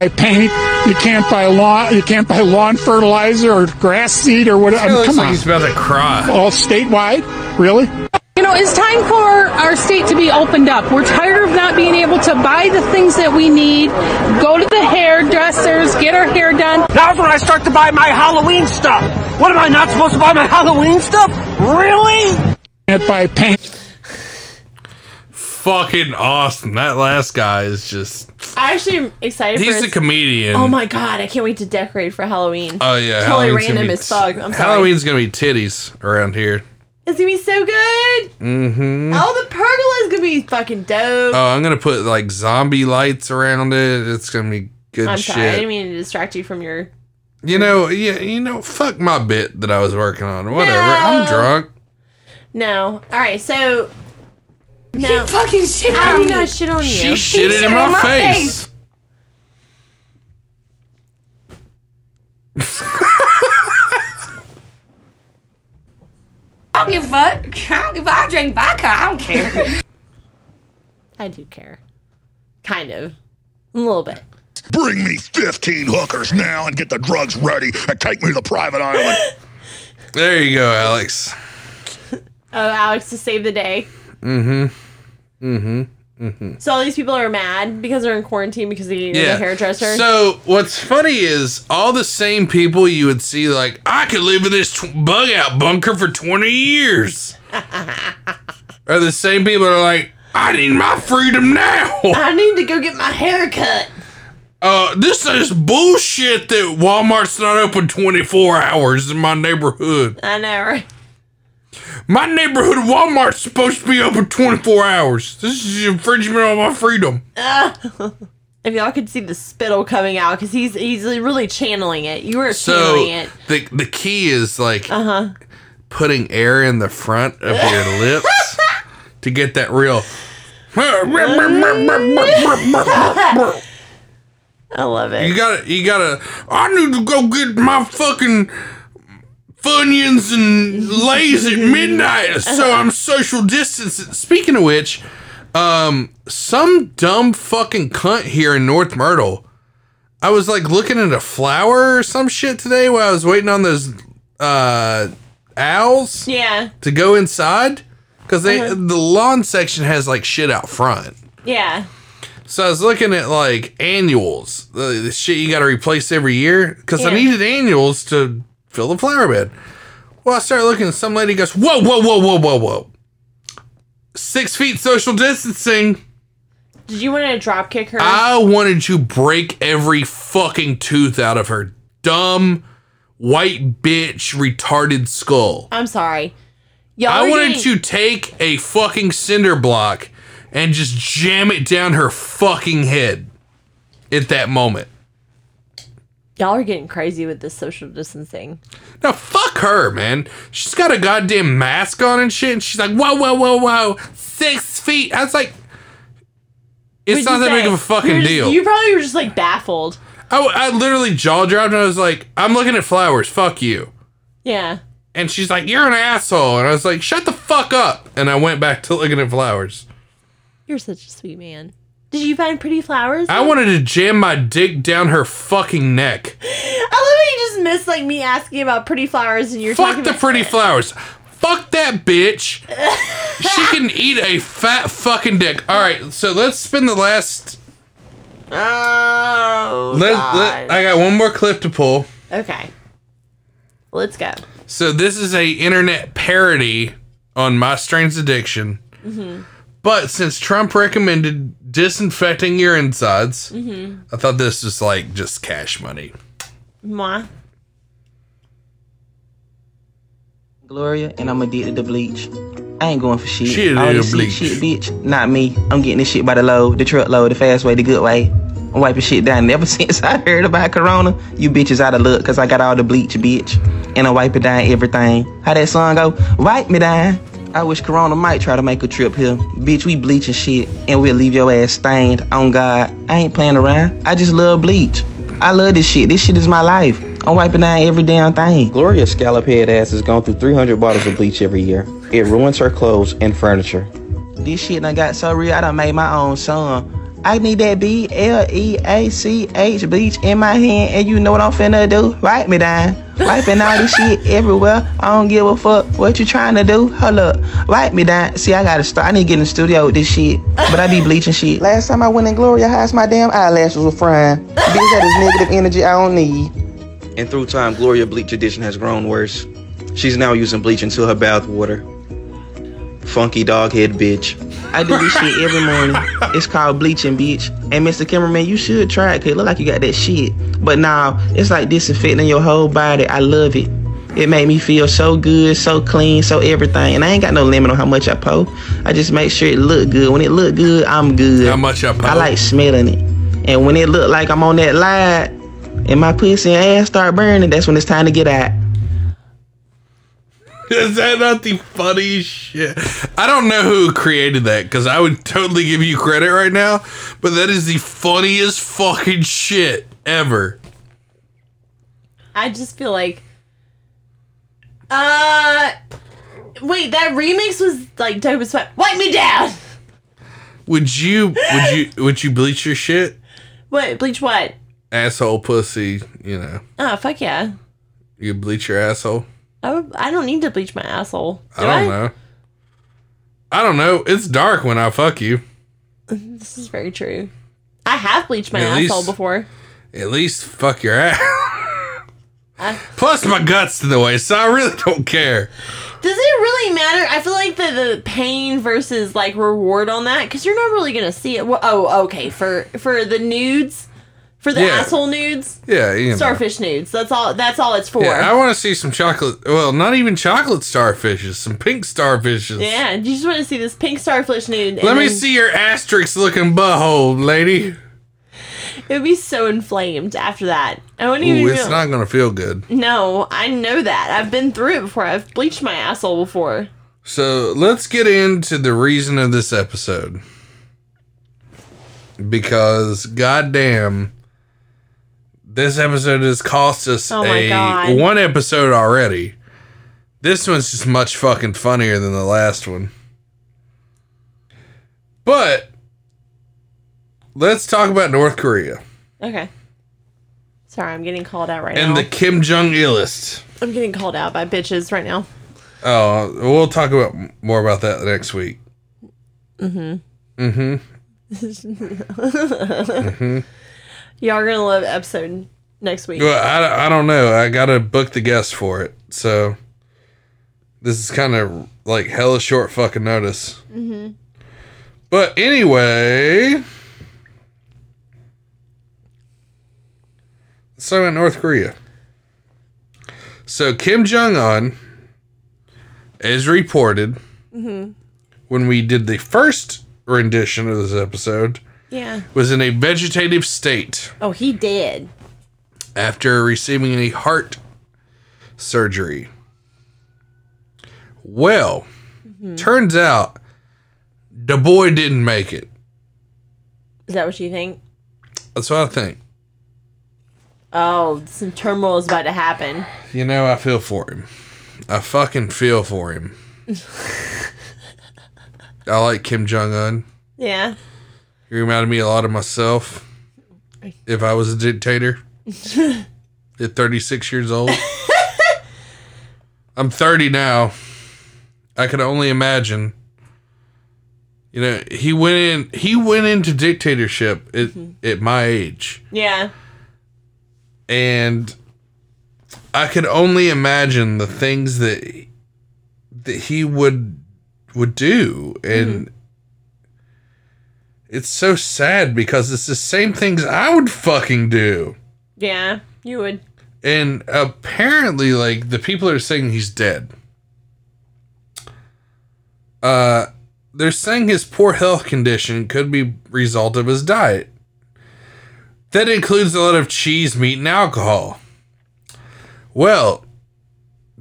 buy paint. You can't buy lawn. You can't buy lawn fertilizer or grass seed or whatever. It looks come like on, he's about to cry. all statewide, really? You know, it's time for our state to be opened up. We're tired of not being able to buy the things that we need, go to the hairdressers, get our hair done. Now's when I start to buy my Halloween stuff. What am I not supposed to buy my Halloween stuff? Really? Can't buy paint. Fucking awesome. That last guy is just. I actually am excited for He's his- a comedian. Oh my god, I can't wait to decorate for Halloween. Oh, yeah. Totally Halloween's gonna random be- as fuck. I'm sorry. Halloween's going to be titties around here. It's gonna be so good. Mm-hmm. Oh, the pergola is gonna be fucking dope. Oh, I'm going to put like zombie lights around it. It's going to be good I'm shit. sorry, I didn't mean to distract you from your. You know, yeah, you know, fuck my bit that I was working on. Whatever. No. I'm drunk. No. All right, so. No. Fucking shit I on did me. not shit on you. She shit it in my, face. I don't give a fuck. I don't give a I drink vodka. I don't care. I do care. Kind of. A little bit. Bring me 15 hookers now and get the drugs ready and take me to the private island. There you go, Alex. Oh, Alex to save the day. Mm-hmm. Mm-hmm. Mm-hmm. So all these people are mad because they're in quarantine because they to Yeah. the hairdresser. So what's funny is all the same people you would see like I could live in this tw- bug out bunker for twenty years, are the same people that are like I need my freedom now. I need to go get my hair cut. Uh, this is bullshit that Walmart's not open twenty four hours in my neighborhood. I know, right? My neighborhood Walmart's supposed to be open twenty four hours. This is infringement on my freedom. If y'all could see the spittle coming out, because he's he's really channeling it. You were So channeling it. the the key is like Uh huh. putting air in the front of your lips to get that real. I love it. You gotta, you gotta. I need to go get my fucking funyuns and lays at midnight, so I'm social distancing. Speaking of which, um, some dumb fucking cunt here in North Myrtle. I was like looking at a flower or some shit today while I was waiting on those uh owls Yeah, to go inside because they Uh-huh. the lawn section has like shit out front. yeah. So I was looking at like annuals, the, the shit you got to replace every year because I needed annuals to fill the flower bed. Well, I started looking, and some lady goes, "Whoa, whoa, whoa, whoa, whoa, whoa! Six feet social distancing." Did you want to drop kick her? I wanted to break every fucking tooth out of her dumb white bitch retarded skull. I'm sorry. Y'all I wanted getting- to take a fucking cinder block and just jam it down her fucking head at that moment. Y'all are getting crazy with this social distancing. Now fuck her, man. She's got a goddamn mask on and shit, and she's like, whoa, whoa, whoa, whoa, six feet. I was like, It's What'd not that big of a fucking just- deal. You probably were just like baffled. I, I literally jaw dropped and I was like, I'm looking at flowers. Fuck you. Yeah. And she's like, You're an asshole. And I was like, Shut the fuck up. And I went back to looking at flowers. You're such a sweet man. Did you find pretty flowers? I wanted to jam my dick down her fucking neck. I love how you just missed like me asking about pretty flowers and you're Fuck talking the about pretty flowers. Fuck that bitch. she can eat a fat fucking dick. All right, so let's spend the last. Oh. Let, God. let, I got one more clip to pull. okay. Let's go. So this is a internet parody on My Strange Addiction. Mm-hmm. But since Trump recommended disinfecting your insides, Mm-hmm. I thought this was like just cash money. Moi. Gloria, and I'm addicted to the bleach. I ain't going for shit. She addicted All to this bleach. Shit, bitch. Not me. I'm getting this shit by the load, the truck load, the fast way, the good way. I'm wiping shit down. Ever since I heard about Corona, you bitches out of luck, cause I got all the bleach, bitch. And I wipe it down everything. How that song go? Wipe me down. I wish Corona might try to make a trip here. Bitch, we bleaching shit, and we'll leave your ass stained. On God, I ain't playing around. I just love bleach. I love this shit. This shit is my life. I'm wiping down every damn thing. Gloria's scallop head ass has gone through 300 bottles of bleach every year. It ruins her clothes and furniture. This shit done got so real, I done made my own song. I need that B L E A C H bleach in my hand, and you know what I'm finna do? Wipe me down. Wiping all this shit everywhere. I don't give a fuck what you trying to do. Hold up. Wipe me down. See, I gotta start. I need to get in the studio with this shit. But I be bleaching shit. Last time I went in Gloria House, my damn eyelashes were frying. Bitch, that is negative energy I don't need. And through time, Gloria bleach addiction has grown worse. She's now using bleach into her bath water. Funky dog head bitch. I do this shit every morning. It's called bleaching, bitch. And Mr. Cameraman, you should try it, cause it look like you got that shit. But now it's like disinfecting your whole body. I love it. It made me feel so good, so clean, so everything. And I ain't got no limit on how much I pour. I just make sure it look good. When it look good, I'm good. How much I pour? I like smelling it. And when it look like I'm on that light and my pussy and ass start burning, that's when it's time to get out. Is that not the funniest shit? I don't know who created that because I would totally give you credit right now, but that is the funniest fucking shit ever. I just feel like. Uh. Wait, that remix was like dope as fuck. Wipe me down! Would you would you would you bleach your shit? What? Bleach what? Asshole pussy, you know. Oh, fuck yeah. You bleach your asshole? I, would, I don't need to bleach my asshole. Do I don't know. I don't know. It's dark when I fuck you. This is very true. I have bleached my At asshole least- before. At least fuck your ass. I- Plus my guts in the way, so I really don't care. Does it really matter? I feel like the, the pain versus like reward on that because you're not really gonna see it. Well, oh, okay. For for the nudes, for the Yeah. asshole nudes, Yeah, you know. starfish nudes. That's all. That's all it's for. Yeah, I want to see some chocolate. Well, not even chocolate starfishes, some pink starfishes. Yeah, you just want to see this pink starfish nude. Let me see your asterisk looking butthole, lady. It would be so inflamed after that. I wouldn't Ooh, even. it's not gonna feel good. No, I know that. I've been through it before. I've bleached my asshole before. So let's get into the reason of this episode. Because goddamn, this episode has cost us Oh a God. one episode already. This one's just much fucking funnier than the last one. But let's talk about North Korea Okay. Sorry, I'm getting called out right and now. And the Kim Jong Illest. I'm getting called out by bitches right now. Oh, we'll talk about more about that next week. Mm-hmm. Mm-hmm. Mm-hmm. Y'all are gonna love episode next week. Well, I, I don't know. I gotta book the guest for it, so this is kind of like hella short fucking notice. Mm-hmm. But anyway, talk about North Korea. So Kim Jong Un, as reported Mm-hmm. when we did the first rendition of this episode, Yeah. was in a vegetative state Oh, he did. after receiving a heart surgery. Well, Mm-hmm. turns out the boy didn't make it. Is that what you think? That's what I think. Oh, some turmoil is about to happen. You know, I feel for him. I fucking feel for him. I like Kim Jong Un. Yeah. He reminded me a lot of myself. If I was a dictator at 36 years old. I'm 30 now. I can only imagine. You know, he went in he went into dictatorship at, mm-hmm. at my age. Yeah. And I could only imagine the things that that he would would do and mm-hmm. It's so sad because it's the same things I would fucking do. Yeah. You would. And apparently, like the people are saying he's dead. Uh, they're saying his poor health condition could be result of his diet. That includes a lot of cheese, meat, and alcohol. Well,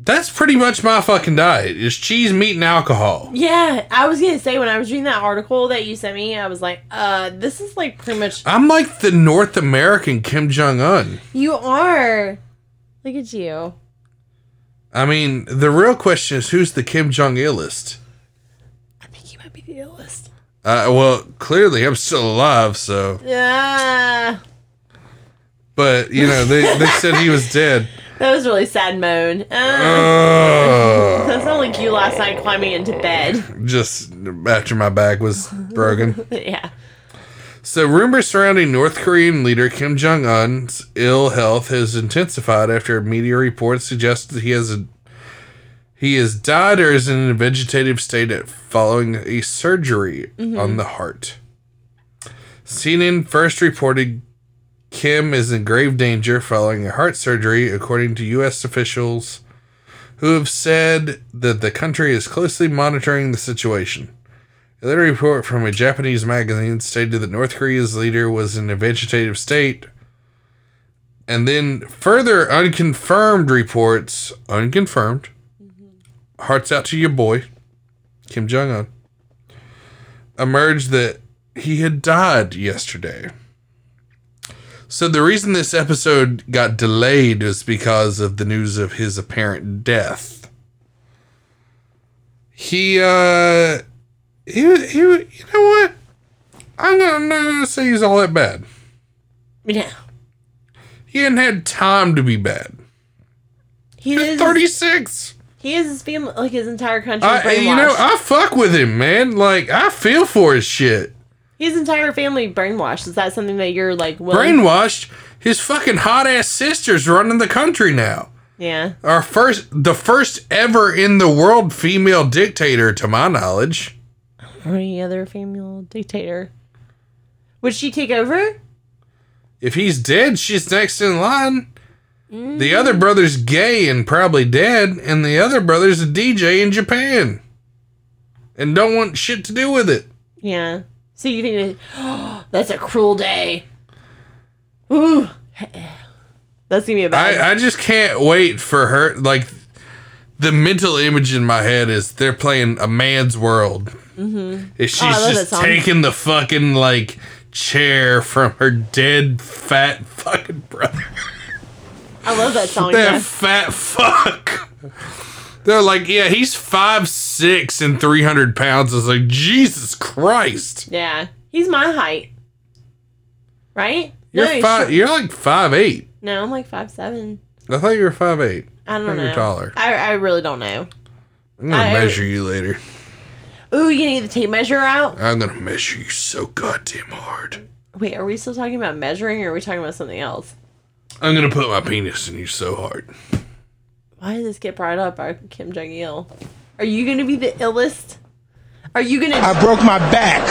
that's pretty much my fucking diet: is cheese, meat, and alcohol. Yeah. I was gonna say when I was reading that article that you sent me, I was like, uh, this is like pretty much I'm like the North American Kim Jong Un. you are. Look at you. I mean, the real question is who's the Kim Jong Illest? he might be the illest. Uh, well, clearly I'm still alive, so. Yeah. But you know, they they said he was dead. That was really sad moan. Uh, that sounded like you last night climbing into bed. just after my back was broken. yeah. So, rumors surrounding North Korean leader Kim Jong Un's ill health has intensified after media reports suggest that he has a he has died or is in a vegetative state following a surgery on the heart. CNN first reported Kim is in grave danger following a heart surgery, according to U.S. officials who have said that the country is closely monitoring the situation. A later report from a Japanese magazine stated that North Korea's leader was in a vegetative state. And then further unconfirmed reports, unconfirmed, hearts out to your boy, Kim Jong un, emerged that he had died yesterday. So the reason this episode got delayed was because of the news of his apparent death. He, uh, he, he, you know what? I'm not, I'm not gonna say he's all that bad. Yeah. He hadn't had time to be bad. He He's is 36. He is his family, like his entire country. I, you know, I fuck with him, man. Like, I feel for his shit. His entire family brainwashed. Is that something that you're like willing? Brainwashed. His fucking hot ass sister's running the country now. Yeah. Our first, the first ever in the world female dictator, to my knowledge. Or any other female dictator. Would she take over? If he's dead, she's next in line. The mm. other brother's gay and probably dead, and the other brother's a DJ in Japan and don't want shit to do with it. Yeah. So you think that, that's a cruel day? Ooh. That's gonna be a bad. I, I just can't wait for her. Like, the mental image in my head is they're playing a man's world. mm-hmm. Is she's Oh, I love that just taking the fucking, like, chair from her dead, fat fucking brother. I love that song. that yeah. fat fuck. They're like, yeah, he's five six and three hundred pounds. It's like Jesus Christ. Yeah. He's my height. Right? You're no, five. short- You're like five eight. No, I'm like five seven. I thought you were five eight. I don't thought know. You're taller. I, I really don't know. I'm gonna I- measure you later. Ooh, you gonna the tape measure out? I'm gonna measure you so goddamn hard. Wait, are we still talking about measuring or are we talking about something else? I'm gonna put my penis in you so hard. Why did this get brought up by Kim Jong Il? Are you gonna be the illest? Are you gonna I broke my back.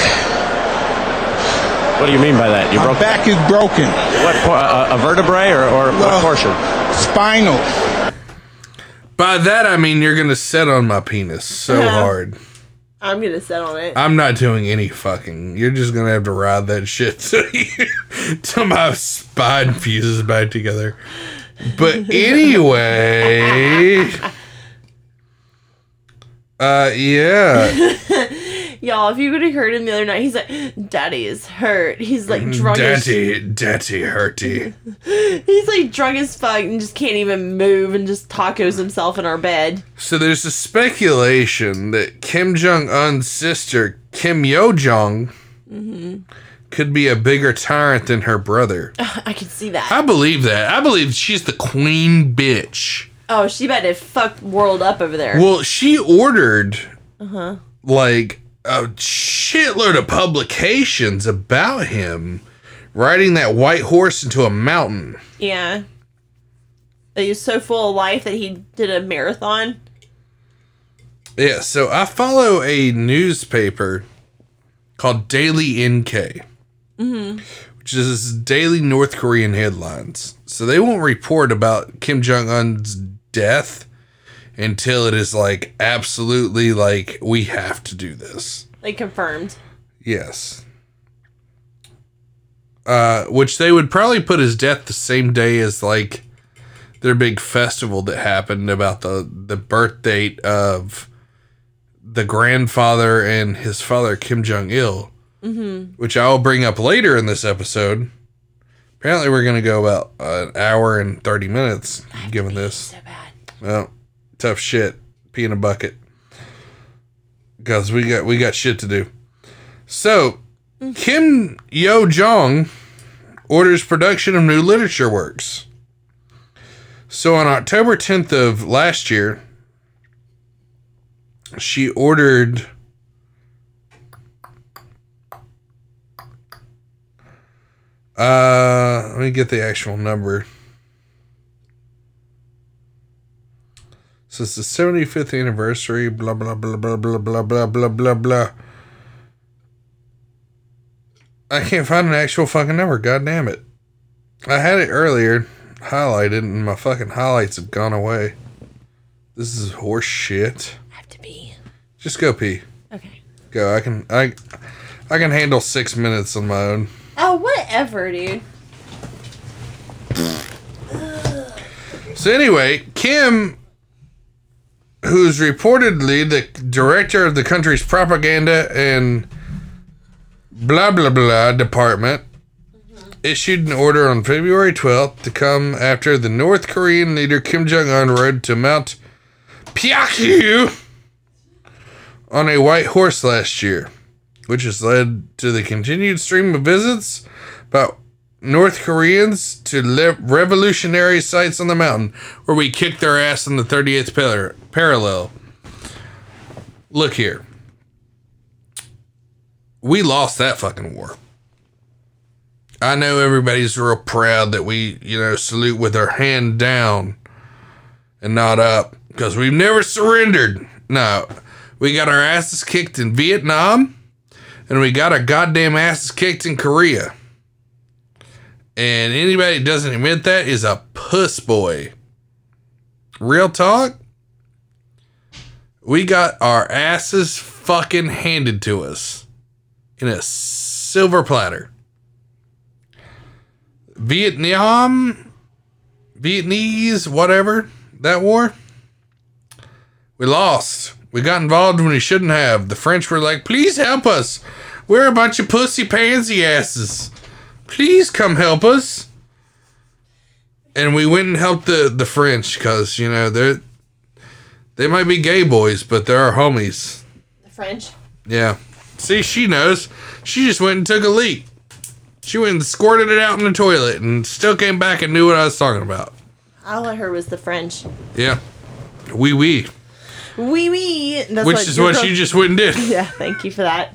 What do you mean by that? You My broke back is broken. what? A, a vertebrae or, or what portion? Spinal. By that I mean you're gonna set on my penis so Yeah. hard. I'm gonna sit on it. I'm not doing any fucking. You're just gonna have to ride that shit till, you, till my spine fuses back together. But anyway, uh, yeah, Y'all, if you would have heard him the other night, he's like, Daddy is hurt. He's like drunk as Daddy, daddy, hurty. He's like drunk as fuck and just can't even move and just tacos himself in our bed. So there's a speculation that Kim Jong Un's sister, Kim Yo Jong, hmm could be a bigger tyrant than her brother. I can see that. I believe that. I believe she's the queen bitch. Oh, she about to fuck world up over there. Well, she ordered Uh huh. like a shitload of publications about him riding that white horse into a mountain. Yeah. That He was so full of life that he did a marathon. Yeah, so I follow a newspaper called Daily NK, Mm-hmm. which is daily North Korean headlines. So they won't report about Kim Jong Un's death until it is like absolutely like we have to do this. Like confirmed. Yes. Uh, which they would probably put his death the same day as like their big festival that happened about the the birth date of the grandfather and his father Kim Jong Il, Mm-hmm. which I'll bring up later in this episode. Apparently, we're gonna go about an hour and thirty minutes given this. So bad. Well, tough shit. Pee in a bucket. Because we got we got shit to do. So Kim Yo Jong orders production of new literature works. So on October 10th of last year, she ordered uh let me get the actual number. So it's the 75th anniversary, blah blah blah blah blah blah blah blah blah blah. I can't find an actual fucking number, god damn it. I had it earlier, highlighted, and my fucking highlights have gone away. This is horse shit. I have to pee. Just go pee. Okay. Go. I can I I can handle six minutes on my own. Oh, whatever, dude. So anyway, Kim, who's reportedly the director of the country's propaganda and blah blah blah department, mm-hmm. issued an order on February 12th to come after the North Korean leader Kim Jong Un rode to Mount Pyeongju on a white horse last year, which has led to the continued stream of visits by North Koreans to le- revolutionary sites on the mountain where we kicked their ass in the 38th par- parallel. Look here. We lost that fucking war. I know everybody's real proud that we, you know, salute with our hand down and not up because we've never surrendered. No, we got our asses kicked in Vietnam and we got our goddamn asses kicked in Korea. And anybody that doesn't admit that is a puss boy. Real talk. We got our asses fucking handed to us in a silver platter. Vietnam, Vietnamese, whatever, that war, we lost. We got involved when we shouldn't have. The French were like, please help us. We're a bunch of pussy pansy asses. Please come help us. And we went and helped the, the French because, you know, they're they might be gay boys, but they're our homies. The French. Yeah. See, she knows. She just went and took a leak. She went and squirted it out in the toilet and still came back and knew what I was talking about. All I heard was the French. Yeah. Wee wee. Wee wee. That's Which is what she just went and did. Yeah, thank you for that.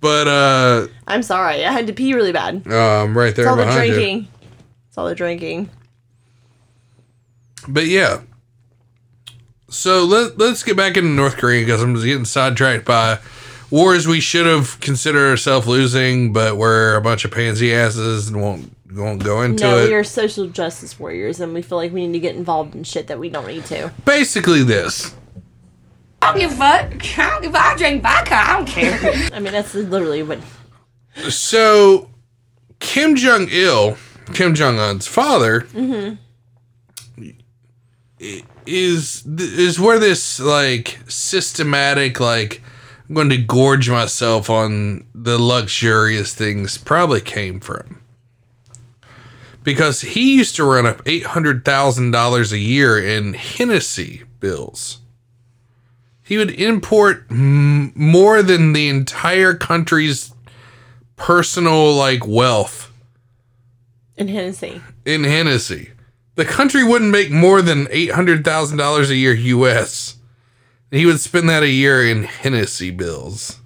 But uh I'm sorry. I had to pee really bad. um right there It's all the behind you. drinking. It's all the drinking. But yeah. So let, let's get back into North Korea because I'm just getting sidetracked by wars we should have considered ourselves losing, but we're a bunch of pansy asses and won't won't go into no, it. we are social justice warriors, and we feel like we need to get involved in shit that we don't need to. Basically, this. I don't give a fuck. I don't give a I drink vodka. I don't care. I mean, that's literally what. So Kim Jong Il, Kim Jong Un's father, Mm-hmm. is is where this like systematic like I'm going to gorge myself on the luxurious things probably came from. Because he used to run up eight hundred thousand dollars a year in Hennessy bills. He would import m- more than the entire country's personal like wealth In Hennessy. in Hennessy. The country wouldn't make more than eight hundred thousand dollars a year U.S. He would spend that a year in Hennessy bills.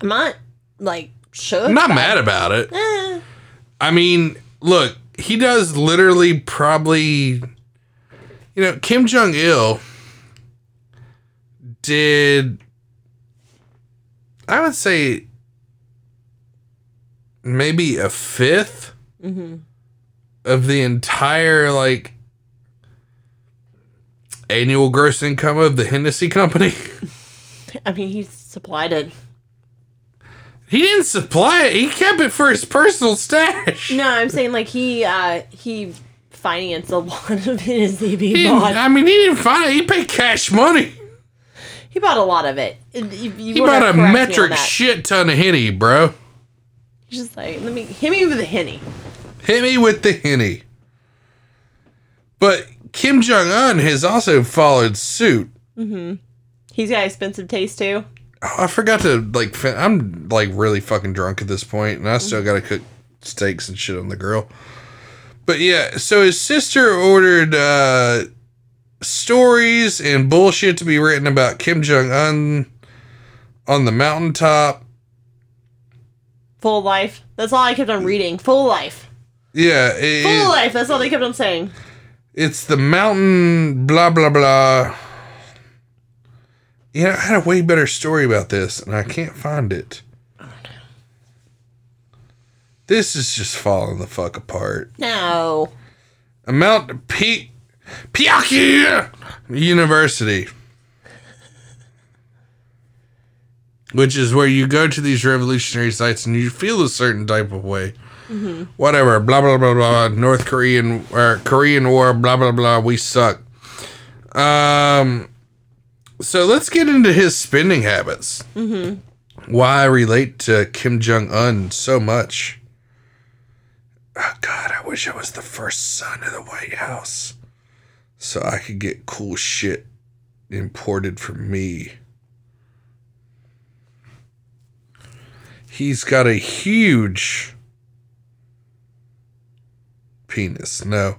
I'm not like shook. I'm not mad about it. Eh. I mean, look, he does literally probably, you know, Kim Jong Il did, I would say, maybe a 5th Mhm. of the entire like annual gross income of the Hennessy Company. I mean, he supplied it. He didn't supply it. He kept it for his personal stash. No, I'm saying like he uh he financed a lot of being didn't- bought. I mean, he didn't find it. He paid cash money. He bought a lot of it. You- you He bought a correct me metric shit ton of henny, bro. He's just like, let me hit me with the henny. Hit me with the henny. But Kim Jong Un has also followed suit. Mm-hmm. He's got expensive taste too. Oh, I forgot to like. Fin- I'm like really fucking drunk at this point, and I still got to cook steaks and shit on the grill. But yeah, so his sister ordered uh, stories and bullshit to be written about Kim Jong Un on the mountaintop. Full life. That's all I kept on reading. Full life. Yeah, it- Full it- life. That's all they kept on saying. It's the mountain, blah, blah, blah. Yeah, I had a way better story about this, and I can't find it. This is just falling the fuck apart. No. Mount P. Pyongyang University. Which is where you go to these revolutionary sites and you feel a certain type of way. Mm-hmm. Whatever, blah blah blah blah. North Korean or Korean War, blah blah blah. We suck. Um, so let's get into his spending habits. Mm-hmm. Why I relate to Kim Jong Un so much. Oh God, I wish I was the first son of the White House, so I could get cool shit imported for me. He's got a huge penis. No.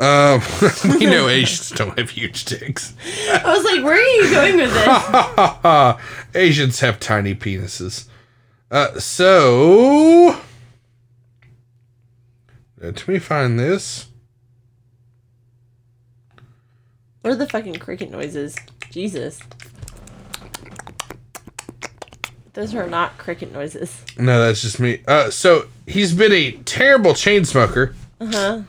Um, we know Asians don't have huge dicks. I was like, where are you going with this? Asians have tiny penises. Uh, so let me find this. What are the fucking cricket noises? Jesus. Those are not cricket noises. No, that's just me. Uh, so he's been a terrible chain smoker, Uh huh.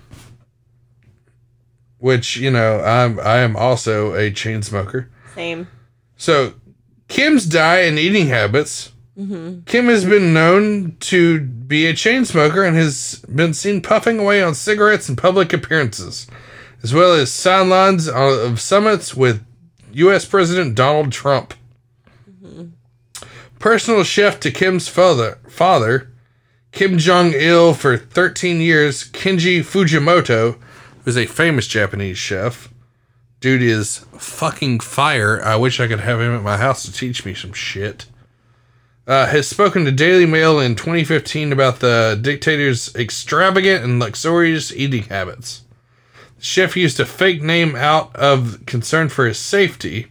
Which you know I'm. I am also a chain smoker. Same. So Kim's diet and eating habits. Mm-hmm. Kim has been known to be a chain smoker and has been seen puffing away on cigarettes in public appearances, as well as sidelines of summits with U.S. President Donald Trump. Personal chef to Kim's father, father Kim Jong Il, for 13 years, Kenji Fujimoto, who's a famous Japanese chef. Dude is fucking fire. I wish I could have him at my house to teach me some shit. Uh, has spoken to Daily Mail in 2015 about the dictator's extravagant and luxurious eating habits. The chef used a fake name out of concern for his safety.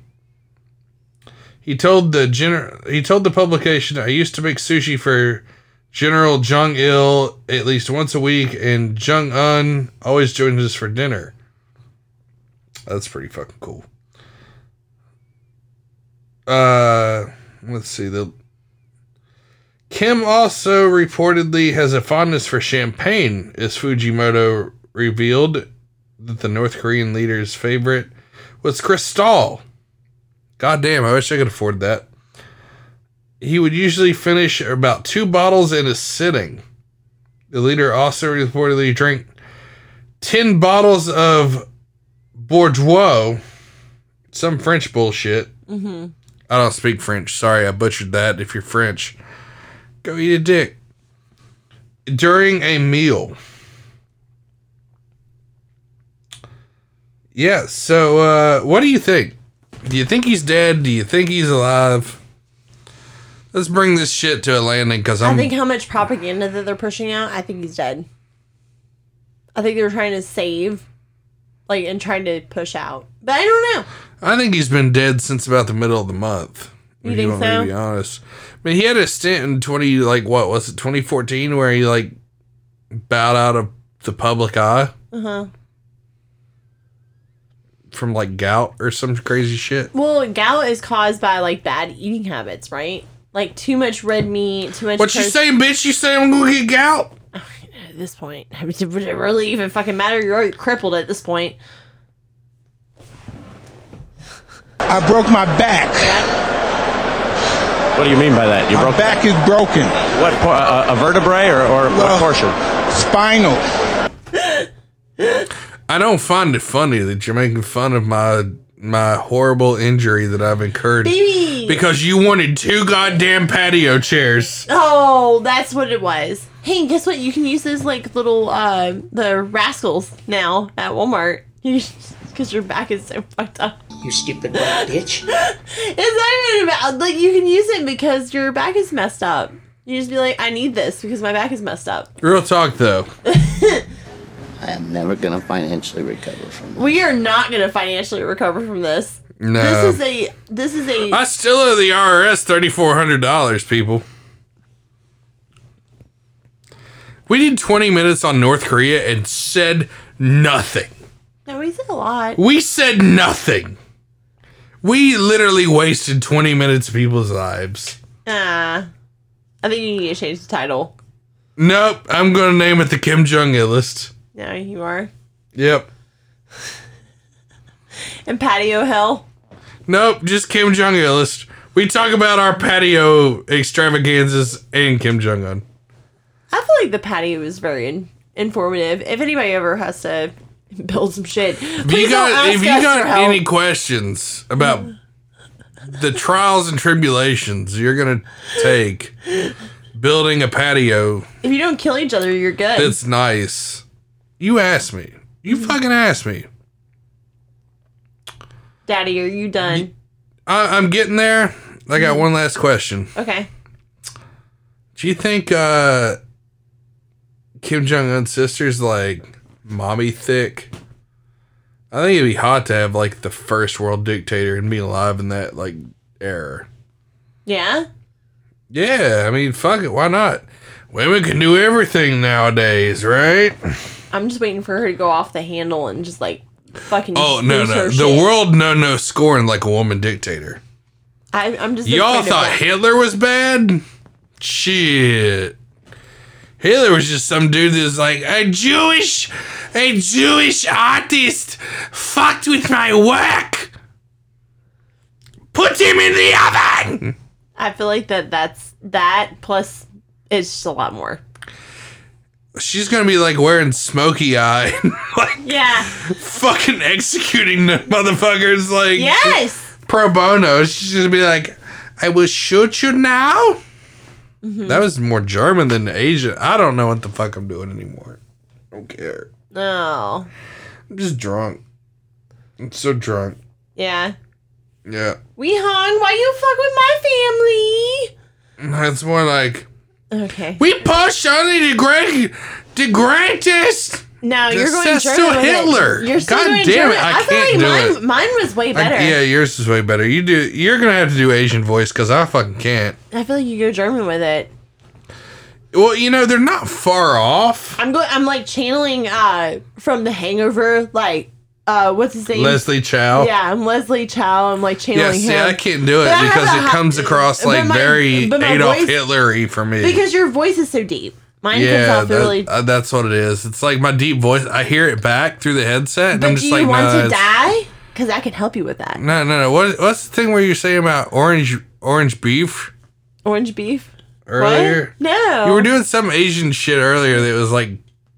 He told the gener- he told the publication, "I used to make sushi for General Jong Il at least once a week, and Jong Un always joins us for dinner." That's pretty fucking cool. Uh, let's see the. Kim also reportedly has a fondness for champagne, as Fujimoto revealed that the North Korean leader's favorite was Cristal. God damn, I wish I could afford that. He would usually finish about two bottles in a sitting. The leader also reportedly drank 10 bottles of Bourgeois, some French bullshit. Mm-hmm. I don't speak French. Sorry, I butchered that. If you're French, go eat a dick. During a meal. Yeah, so uh, what do you think? Do you think he's dead? Do you think he's alive? Let's bring this shit to a landing because I I'm. think how much propaganda that they're pushing out, I think he's dead. I think they were trying to save, like, and trying to push out. But I don't know. I think he's been dead since about the middle of the month. You if think want me so? to be honest. I mean, he had a stint in twenty, like what was it, twenty fourteen, where he like bowed out of the public eye Uh huh. from like gout or some crazy shit. Well, gout is caused by like bad eating habits, right? Like too much red meat, too much. What you saying, bitch? You saying I'm gonna get gout? At this point, would it really even fucking matter? You're already crippled at this point. I broke my back. What do you mean by that? You My broke back is broken. what? A, a vertebrae or, or Well- what portion? Spinal. I don't find it funny that you're making fun of my my horrible injury that I've incurred Baby! because you wanted two goddamn patio chairs. Oh, that's what it was. Hey, guess what? You can use those like little uh the rascals now at Walmart. Because your back is so fucked up. You stupid white bitch. It's not even about like you can use it because your back is messed up. You just be like, I need this because my back is messed up. Real talk though. I am never going to financially recover from this. We are not gonna financially recover from this. No. This is a this is a I still owe the IRS thirty four hundred dollars, people. We did twenty minutes on North Korea and said nothing. No, we said a lot. We said nothing. We literally wasted twenty minutes of people's lives. Ah. I think you need to change the title. Nope, I'm gonna name it the Kim Jong Illest. No, you are. Yep. And patio hell. Nope, just Kim Jong Illest. We talk about our patio extravaganzas and Kim Jong Un. I feel like the patio is very in- informative. If anybody ever has to build some shit, If you got if you got for help. any questions about the trials and tribulations you're gonna take building a patio if you don't kill each other, you're good. that's nice, you asked me. You fucking asked me. Daddy, are you done? I, I'm getting there. I got one last question. Okay. Do you think uh, Kim Jong Un's sister's like mommy thick? I think it'd be hot to have like the first world dictator and be alive in that like era. Yeah. Yeah, I mean, fuck it, why not? Women can do everything nowadays, right? I'm just waiting for her to go off the handle and just like fucking. Oh no, no, the shit. world no no scoring like a woman dictator. I, I'm just. Y'all thought. Hitler was bad? Shit. Hitler was just some dude that's like a Jewish, a Jewish artist fucked with my work. Put him in the oven. I feel like that. That's that. Plus, it's just a lot more. She's gonna be like wearing smoky eye, like Yeah. fucking executing the motherfuckers like Yes. pro bono. She's gonna be like, I will shoot you now. Mm-hmm. That was more German than Asian. I don't know what the fuck I'm doing anymore. I don't care. No. I'm just drunk. I'm so drunk. Yeah. Yeah. We hung. Why you fuck with my family? That's more like? Okay. we pushed only the great the greatest. No, you're going German. still with it. Hitler. You're still God going damn it, German. I can't like do mine, it. mine was way I- better. yeah, yours is way better. You do. You're gonna have to do Asian voice because I fucking can't. I feel like you go German with it. Well, you know they're not far off. I'm going. I'm like channeling uh from The Hangover. Like uh, what's his name? Leslie Chow. Yeah, I'm Leslie Chow. I'm like channeling Yeah, see, him. I can't do it But because it comes across like my- very Adolf voice- Hitlery for me. because your voice is so deep. Mine yeah, comes off that- really. uh, that's what it is. It's like my deep voice. I hear it back through the headset, and But I'm do just you like, want no, to die? Because I can help you with that. no, no, no. What, what's the thing where you're saying about orange orange beef Orange beef. earlier? What? No. You were doing some Asian shit earlier that was like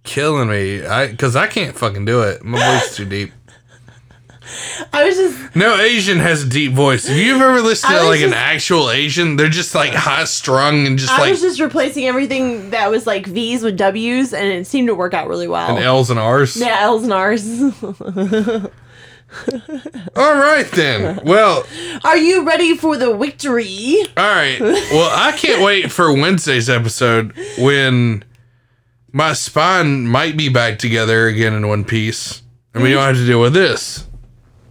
killing me. I because I can't fucking do it. My voice is too deep. I was just No Asian has a deep voice. If you've ever listened to like an actual Asian? They're just like high strung and just I like I was just replacing everything that was like V's with W's, and it seemed to work out really well. and L's and R's. Yeah, L's and R's. All right then. Well, Are you ready for the victory? all right. Well, I can't wait for Wednesday's episode when my spine might be back together again in one piece, and we mm-hmm. don't have to deal with this.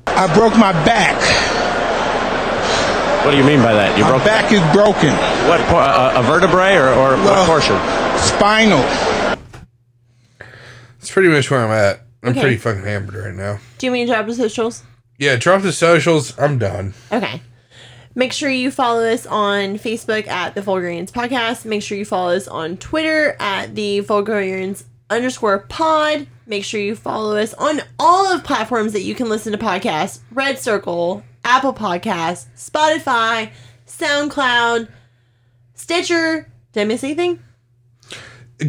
I broke my back. What do you mean by that? You My broke back is broken. what? por- A, uh, uh, a vertebrae or, or what portion? Spinal. It's pretty much where I'm at. I'm Okay. pretty fucking hammered right now. Do you mean drop the socials? Yeah, drop the socials. I'm done. Okay. Make sure you follow us on Facebook at the Vulgarians Podcast. Make sure you follow us on Twitter at the Vulgarians underscore pod. Make sure you follow us on all of platforms that you can listen to podcasts. Red Circle, Apple Podcasts, Spotify, SoundCloud, Stitcher. Did I miss anything?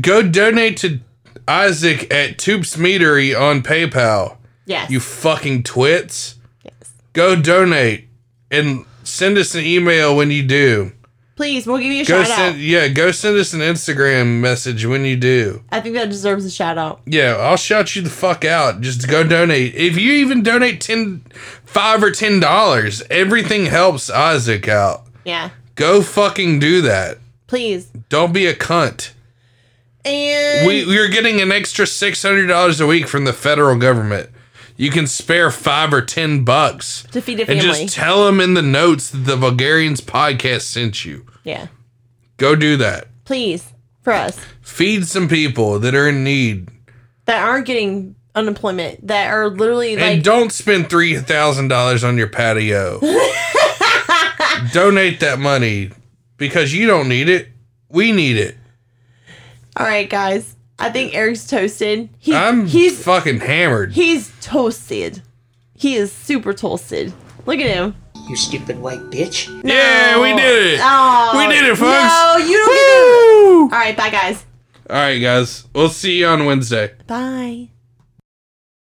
Go donate to Isaac at Tubes Meadery on PayPal. Yes. You fucking twits. Yes. Go donate and send us an email when you do. Please, we'll give you a Go shout send out. yeah, go send us an Instagram message when you do. I think that deserves a shout out. Yeah, I'll shout you the fuck out. Just go donate. If you even donate ten five or ten dollars, everything helps Isaac out. Yeah. Go fucking do that. Please. Don't be a cunt. And We we're getting an extra six hundred dollars a week from the federal government. You can spare five or ten bucks to feed a and just tell them in the notes that the Vulgarians podcast sent you. Yeah. Go do that. Please. For us. Feed some people that are in need, that aren't getting unemployment that are literally and like don't spend three thousand dollars on your patio. Donate that money because you don't need it. We need it. all right guys i think eric's toasted he, I'm he's fucking hammered. he's toasted he is super toasted look at him You stupid white bitch. Yeah, we did it. oh, we did it, folks. no you don't get it all right bye guys All right, guys. We'll see you on Wednesday. bye